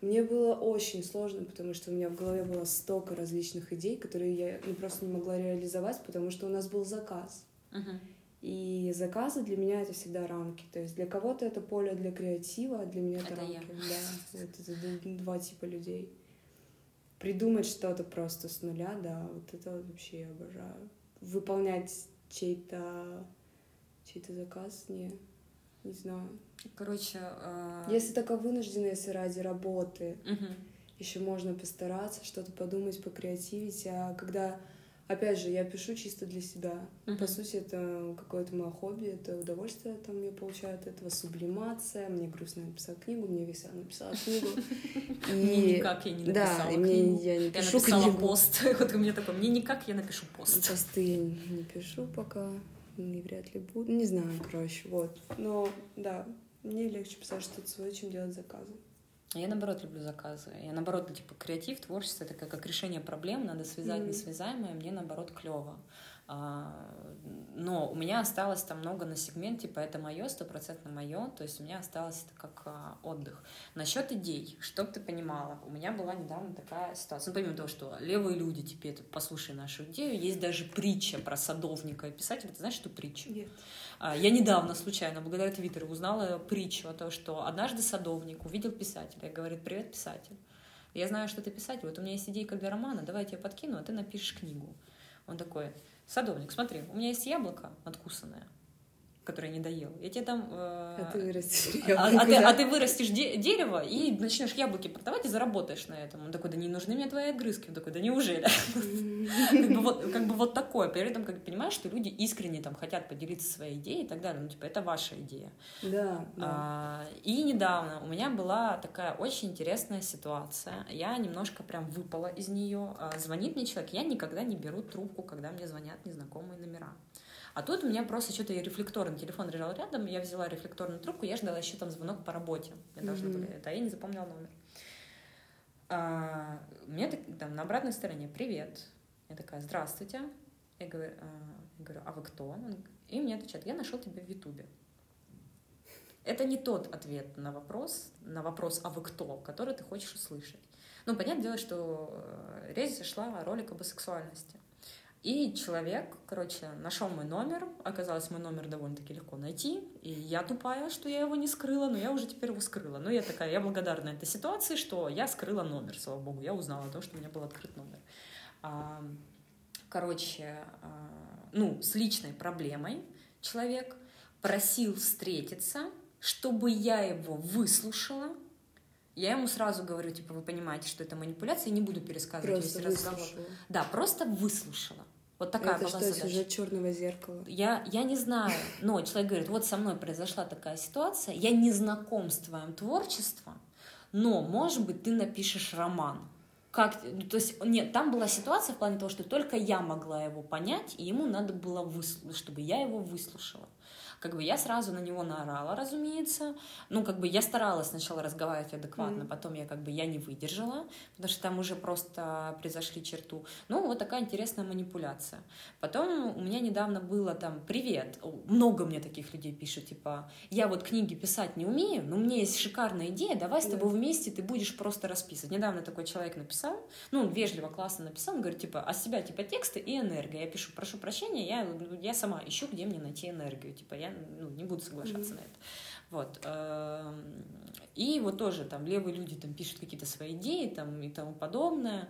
Speaker 2: Мне было очень сложно, потому что у меня в голове было столько различных идей, которые я ну, просто не могла реализовать, потому что у нас был заказ. Uh-huh. И заказы для меня это всегда рамки. То есть для кого-то это поле для креатива, а для меня это, это рамки. Я. Да, это, это два типа людей. Придумать что-то просто с нуля, да, вот это вот вообще я обожаю. Выполнять чей-то чей-то заказ, не, не знаю.
Speaker 1: Короче, э...
Speaker 2: если только вынуждена, если ради работы, угу. еще можно постараться, что-то подумать, покреативить, а когда Опять же, я пишу чисто для себя. Uh-huh. По сути, это какое-то мое хобби, это удовольствие там я получаю от этого, сублимация. Мне грустно написать книгу, мне весело написала книгу.
Speaker 1: И... Никак я не написала книгу. Я, не написала пост. Вот у меня такой, мне никак, я напишу пост.
Speaker 2: Посты не пишу пока, и вряд ли буду. Не знаю, короче, вот. Но, да, мне легче писать что-то свое, чем делать заказы.
Speaker 1: Я наоборот люблю заказы. Я наоборот, типа, креатив, творчество это как, как решение проблем, надо связать mm-hmm. несвязаемое, мне наоборот клево. А, но у меня осталось там много на сегменте, типа это мое, стопроцентно мое, то есть у меня осталось это как а, отдых. Насчет идей, чтоб ты понимала, у меня была недавно такая ситуация, ну, помимо того, что левые люди, теперь типа, послушай нашу идею, есть даже притча про садовника и писателя, ты знаешь, что притча?
Speaker 2: Нет.
Speaker 1: А, я недавно случайно, благодаря Твиттеру, узнала притчу о том, что однажды садовник увидел писателя и говорит, привет, писатель. Я знаю, что ты писатель, вот у меня есть идейка для романа, давай я тебе подкину, а ты напишешь книгу. Он такой, садовник, смотри, у меня есть яблоко откусанное, которое не доел. Я тебе там... Э,
Speaker 2: а ты вырастешь
Speaker 1: а, а, ты, а ты вырастешь де- дерево и начнешь яблоки продавать и заработаешь на этом. Он такой, да не нужны мне твои отгрызки. Он такой, да неужели? как, бы вот, такое. При этом, как понимаешь, что люди искренне там хотят поделиться своей идеей и так далее. Ну, типа, это ваша идея.
Speaker 2: Да,
Speaker 1: да. А, и недавно у меня была такая очень интересная ситуация. Я немножко прям выпала из нее. А, звонит мне человек. Я никогда не беру трубку, когда мне звонят незнакомые номера. А тут у меня просто что-то рефлекторный телефон лежал рядом, я взяла рефлекторную трубку, я ждала еще там звонок по работе. Я должна была это, а я не запомнила номер. А, мне там на обратной стороне «Привет». Я такая «Здравствуйте». Я говорю, а, я говорю, а вы кто? И мне отвечают, я нашел тебя в Ютубе. Это не тот ответ на вопрос, на вопрос «а вы кто?», который ты хочешь услышать. Ну, понятное дело, что э, речь зашла о ролик об сексуальности. И человек, короче, нашел мой номер. Оказалось, мой номер довольно-таки легко найти. И я тупая, что я его не скрыла, но я уже теперь его скрыла. Но я такая, я благодарна этой ситуации, что я скрыла номер, слава богу. Я узнала о том, что у меня был открыт номер. Короче, а, ну, с личной проблемой человек просил встретиться, чтобы я его выслушала, я ему сразу говорю, типа, вы понимаете, что это манипуляция, и не буду пересказывать
Speaker 2: просто весь разговор.
Speaker 1: Да, просто выслушала. Вот такая
Speaker 2: это
Speaker 1: была
Speaker 2: что,
Speaker 1: задача.
Speaker 2: сюжет черного зеркала?
Speaker 1: Я, я не знаю, но человек говорит, вот со мной произошла такая ситуация, я не знаком с твоим творчеством, но, может быть, ты напишешь роман. Как, ну, то есть, нет, там была ситуация в плане того, что только я могла его понять, и ему надо было выслушать, чтобы я его выслушала. Как бы я сразу на него наорала, разумеется. Ну, как бы я старалась сначала разговаривать адекватно, mm-hmm. потом я как бы я не выдержала, потому что там уже просто произошли черту. Ну, вот такая интересная манипуляция. Потом у меня недавно было там «Привет». Много мне таких людей пишут, типа «Я вот книги писать не умею, но у меня есть шикарная идея, давай с тобой вместе ты будешь просто расписывать». Недавно такой человек написал ну, вежливо, классно написал, он говорит, типа, а себя, типа, тексты и энергия. Я пишу, прошу прощения, я, я сама ищу, где мне найти энергию, типа, я ну, не буду соглашаться mm-hmm. на это. Вот. Эм, и вот тоже там левые люди там пишут какие-то свои идеи там и тому подобное.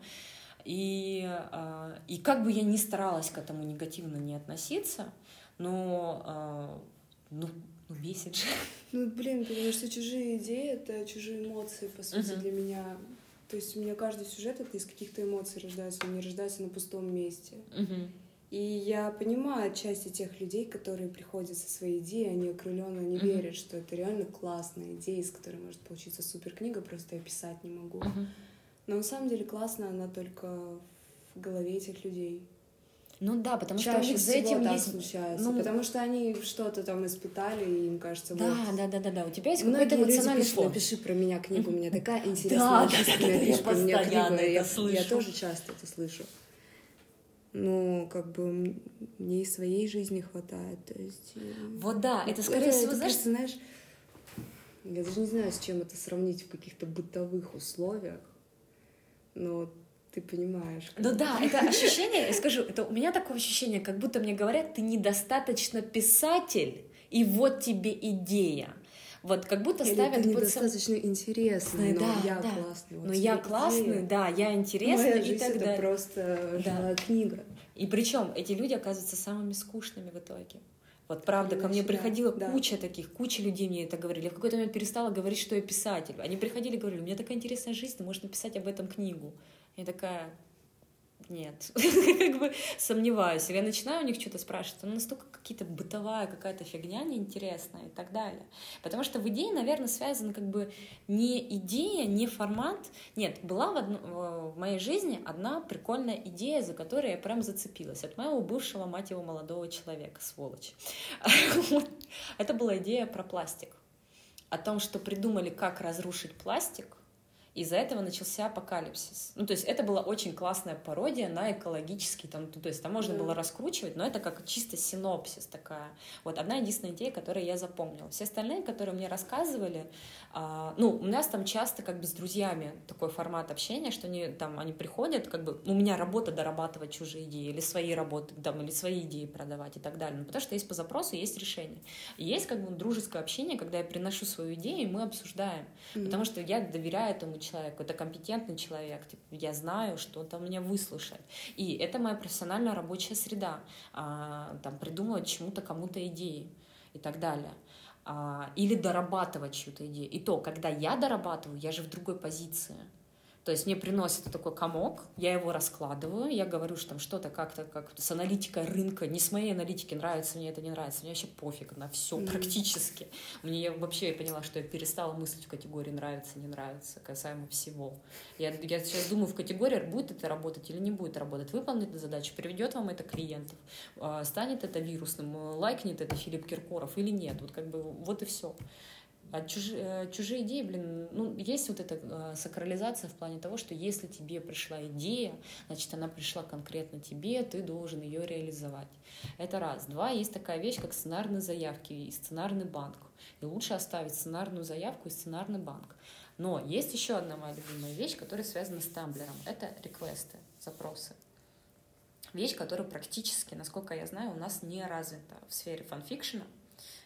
Speaker 1: И, э, и как бы я ни старалась к этому негативно не относиться, но э, ну, ну, бесит же.
Speaker 2: Ну, блин, потому что чужие идеи — это чужие эмоции, по сути, uh-huh. для меня. То есть у меня каждый сюжет — это из каких-то эмоций рождается, он не рождается на пустом месте. Uh-huh. И я понимаю части тех людей, которые приходят со своей идеей, они окрыленные, они uh-huh. верят, что это реально классная идея, из которой может получиться супер книга, просто я писать не могу. Uh-huh. Но на самом деле классно она только в голове этих людей.
Speaker 1: Ну да, потому Чаще
Speaker 2: что у них за этим так есть... случается, ну, потому что они что-то там испытали, и им кажется,
Speaker 1: да, вот... Да, да, да, да, у тебя есть какой-то эмоциональный
Speaker 2: пишут, напиши про меня книгу, у меня такая интересная да, да, да, я про меня книгу, я, я тоже часто это слышу. Ну, как бы мне и своей жизни хватает, то есть...
Speaker 1: Вот да, это скорее всего,
Speaker 2: знаешь... знаешь, я даже не знаю, с чем это сравнить в каких-то бытовых условиях, но ты понимаешь.
Speaker 1: Ну да, это ощущение, я скажу, это у меня такое ощущение, как будто мне говорят, ты недостаточно писатель, и вот тебе идея. Вот как будто
Speaker 2: Или
Speaker 1: ставят
Speaker 2: ты недостаточно сам... интересный, но да, я да. классный.
Speaker 1: Вот но я классный, да, я интересный.
Speaker 2: Моя жизнь и так это далее. просто да. книга.
Speaker 1: И причем эти люди оказываются самыми скучными в итоге. Вот правда, ко мне приходила да. куча таких, куча людей мне это говорили. Я в какой-то момент перестала говорить, что я писатель. Они приходили и говорили, у меня такая интересная жизнь, ты можешь написать об этом книгу. Я такая, нет, как бы сомневаюсь. Я начинаю у них что-то спрашивать, ну, настолько какие-то бытовая какая-то фигня неинтересная и так далее. Потому что в идее, наверное, связана как бы не идея, не формат. Нет, была в, одно, в моей жизни одна прикольная идея, за которой я прям зацепилась. От моего бывшего, мать его, молодого человека, сволочь. Это была идея про пластик. О том, что придумали, как разрушить пластик, из-за этого начался апокалипсис. Ну, то есть это была очень классная пародия на экологический, там, то есть там можно mm. было раскручивать, но это как чисто синопсис такая. Вот одна единственная идея, которую я запомнила. Все остальные, которые мне рассказывали, а, ну, у нас там часто как бы с друзьями такой формат общения, что они там, они приходят, как бы, у меня работа дорабатывать чужие идеи, или свои работы, там, или свои идеи продавать и так далее. Ну, потому что есть по запросу, есть решение. И есть как бы дружеское общение, когда я приношу свою идею, и мы обсуждаем. Mm. Потому что я доверяю этому человеку, человек, это компетентный человек, типа, я знаю, что он там меня выслушает. И это моя профессиональная рабочая среда, а, там, придумывать чему-то, кому-то идеи и так далее. А, или дорабатывать чью-то идею. И то, когда я дорабатываю, я же в другой позиции. То есть мне приносят такой комок, я его раскладываю, я говорю, что там что-то как-то как с аналитикой рынка, не с моей аналитики, нравится мне это, не нравится, мне вообще пофиг на все mm. практически. Мне я вообще я поняла, что я перестала мыслить в категории нравится, не нравится, касаемо всего. Я, я сейчас думаю в категории, будет это работать или не будет работать, выполнит эту задачу, приведет вам это клиентов, а, станет это вирусным, лайкнет это Филипп Киркоров или нет, вот как бы вот и все. А чужие, э, чужие идеи, блин, ну, есть вот эта э, сакрализация в плане того, что если тебе пришла идея, значит, она пришла конкретно тебе, ты должен ее реализовать. Это раз. Два, есть такая вещь, как сценарные заявки и сценарный банк. И лучше оставить сценарную заявку и сценарный банк. Но есть еще одна моя любимая вещь, которая связана с тамблером. Это реквесты, запросы. Вещь, которая практически, насколько я знаю, у нас не развита в сфере фанфикшена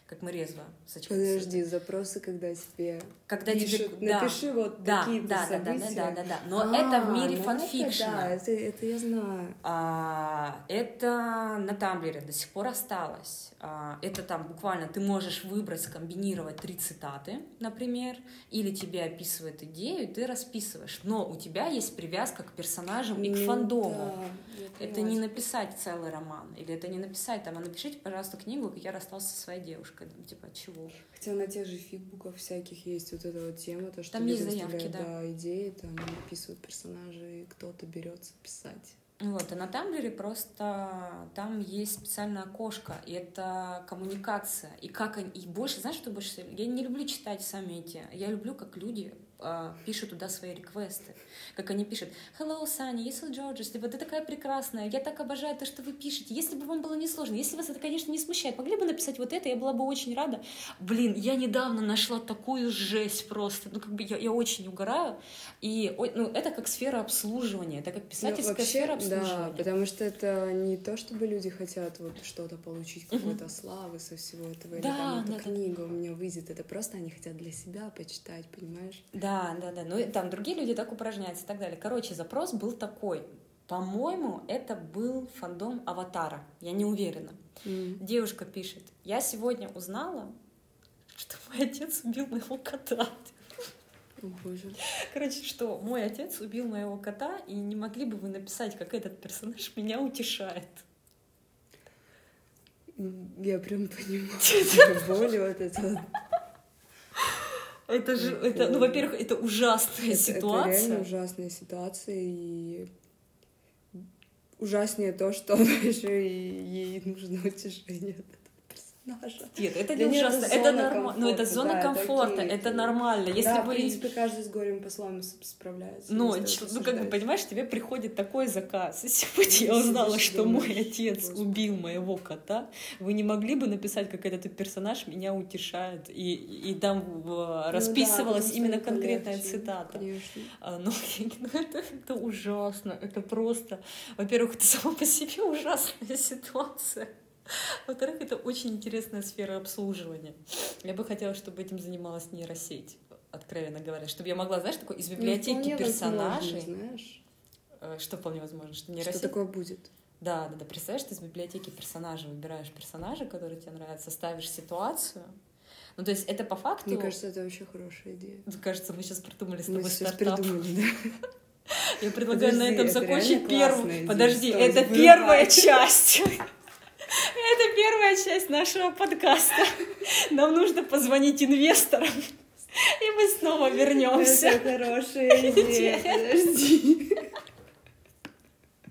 Speaker 1: как мы резво
Speaker 2: сочетаемся. Подожди, запросы, когда тебе когда пишут, тебе... напиши да. вот да, такие да, события.
Speaker 1: Да, да, да, да, да. Но а, это в мире ну фанфикшена.
Speaker 2: Это, да, это, это я знаю.
Speaker 1: А, это на Тамблере до сих пор осталось. А, это там буквально ты можешь выбрать, скомбинировать три цитаты, например, или тебе описывают идею, ты расписываешь. Но у тебя есть привязка к персонажам и к ну, фандому. Да, это не написать целый роман, или это не написать там, а напишите, пожалуйста, книгу, как я расстался со своей девушкой. Там, типа, чего?
Speaker 2: Хотя на тех же фигбуках всяких есть вот эта вот тема, то, что
Speaker 1: там есть заявки, да.
Speaker 2: да, идеи, там описывают персонажей, кто-то берется писать.
Speaker 1: Вот, а на Тамблере просто там есть специальное окошко, и это коммуникация. И как они, и больше, знаешь, что больше? Я не люблю читать сами эти, я люблю, как люди а, пишут туда свои реквесты. Как они пишут «Hello, Саня, Georges, типа, ты такая прекрасная, я так обожаю то, что вы пишете. Если бы вам было не сложно, если вас это, конечно, не смущает, могли бы написать вот это, я была бы очень рада». Блин, я недавно нашла такую жесть просто. Ну, как бы я, я очень угораю. И ну, это как сфера обслуживания, это как писательская ну, вообще, сфера обслуживания.
Speaker 2: Да, потому что это не то, чтобы люди хотят вот что-то получить, какой-то славы со всего этого, да, или там эта да, книга да. у меня выйдет. Это просто они хотят для себя почитать, понимаешь?
Speaker 1: Да, да, да. Ну, там другие люди так упражняются и так далее. Короче, запрос был такой. По-моему, это был фандом Аватара. Я не уверена. Mm. Девушка пишет: Я сегодня узнала, что мой отец убил моего кота.
Speaker 2: Боже.
Speaker 1: Короче, что мой отец убил моего кота, и не могли бы вы написать, как этот персонаж меня утешает?
Speaker 2: Я прям понимаю боль вот это.
Speaker 1: Это же, это, ну, во-первых, это ужасная это, ситуация.
Speaker 2: Это реально ужасная ситуация, и ужаснее то, что еще и ей нужно утешение
Speaker 1: наша. Нет, это не ужасно, это нормально. Ну, это зона да, комфорта, это, это нормально. Если
Speaker 2: да, вы... в принципе, каждый с горем по-своему справляется.
Speaker 1: Ну, ну, как бы, понимаешь, тебе приходит такой заказ. Сегодня я узнала, что мой отец убил моего кота. Вы не могли бы написать, как этот персонаж меня утешает? И, и там ну расписывалась ну, да, именно конкретная легче, цитата.
Speaker 2: Конечно.
Speaker 1: А, ну, это, это ужасно. Это просто... Во-первых, это само по себе ужасная ситуация. Во-вторых, это очень интересная сфера обслуживания. Я бы хотела, чтобы этим занималась нейросеть, откровенно говоря. Чтобы я могла, знаешь, такой из ну, библиотеки ну, персонажей...
Speaker 2: Знаешь.
Speaker 1: Э, что вполне возможно? Что нейросеть...
Speaker 2: Что такое будет?
Speaker 1: Да, да, да. Представляешь, ты из библиотеки персонажей выбираешь персонажа, который тебе нравится, ставишь ситуацию, ну, то есть это по факту...
Speaker 2: Мне кажется, это вообще хорошая идея.
Speaker 1: Кажется, мы сейчас придумали с
Speaker 2: тобой
Speaker 1: мы
Speaker 2: сейчас стартап. придумали, да.
Speaker 1: Я предлагаю на этом закончить первую... Подожди, это первая часть. Это первая часть нашего подкаста. Нам нужно позвонить инвесторам, и мы снова вернемся.
Speaker 2: Это хорошая идея. Подожди.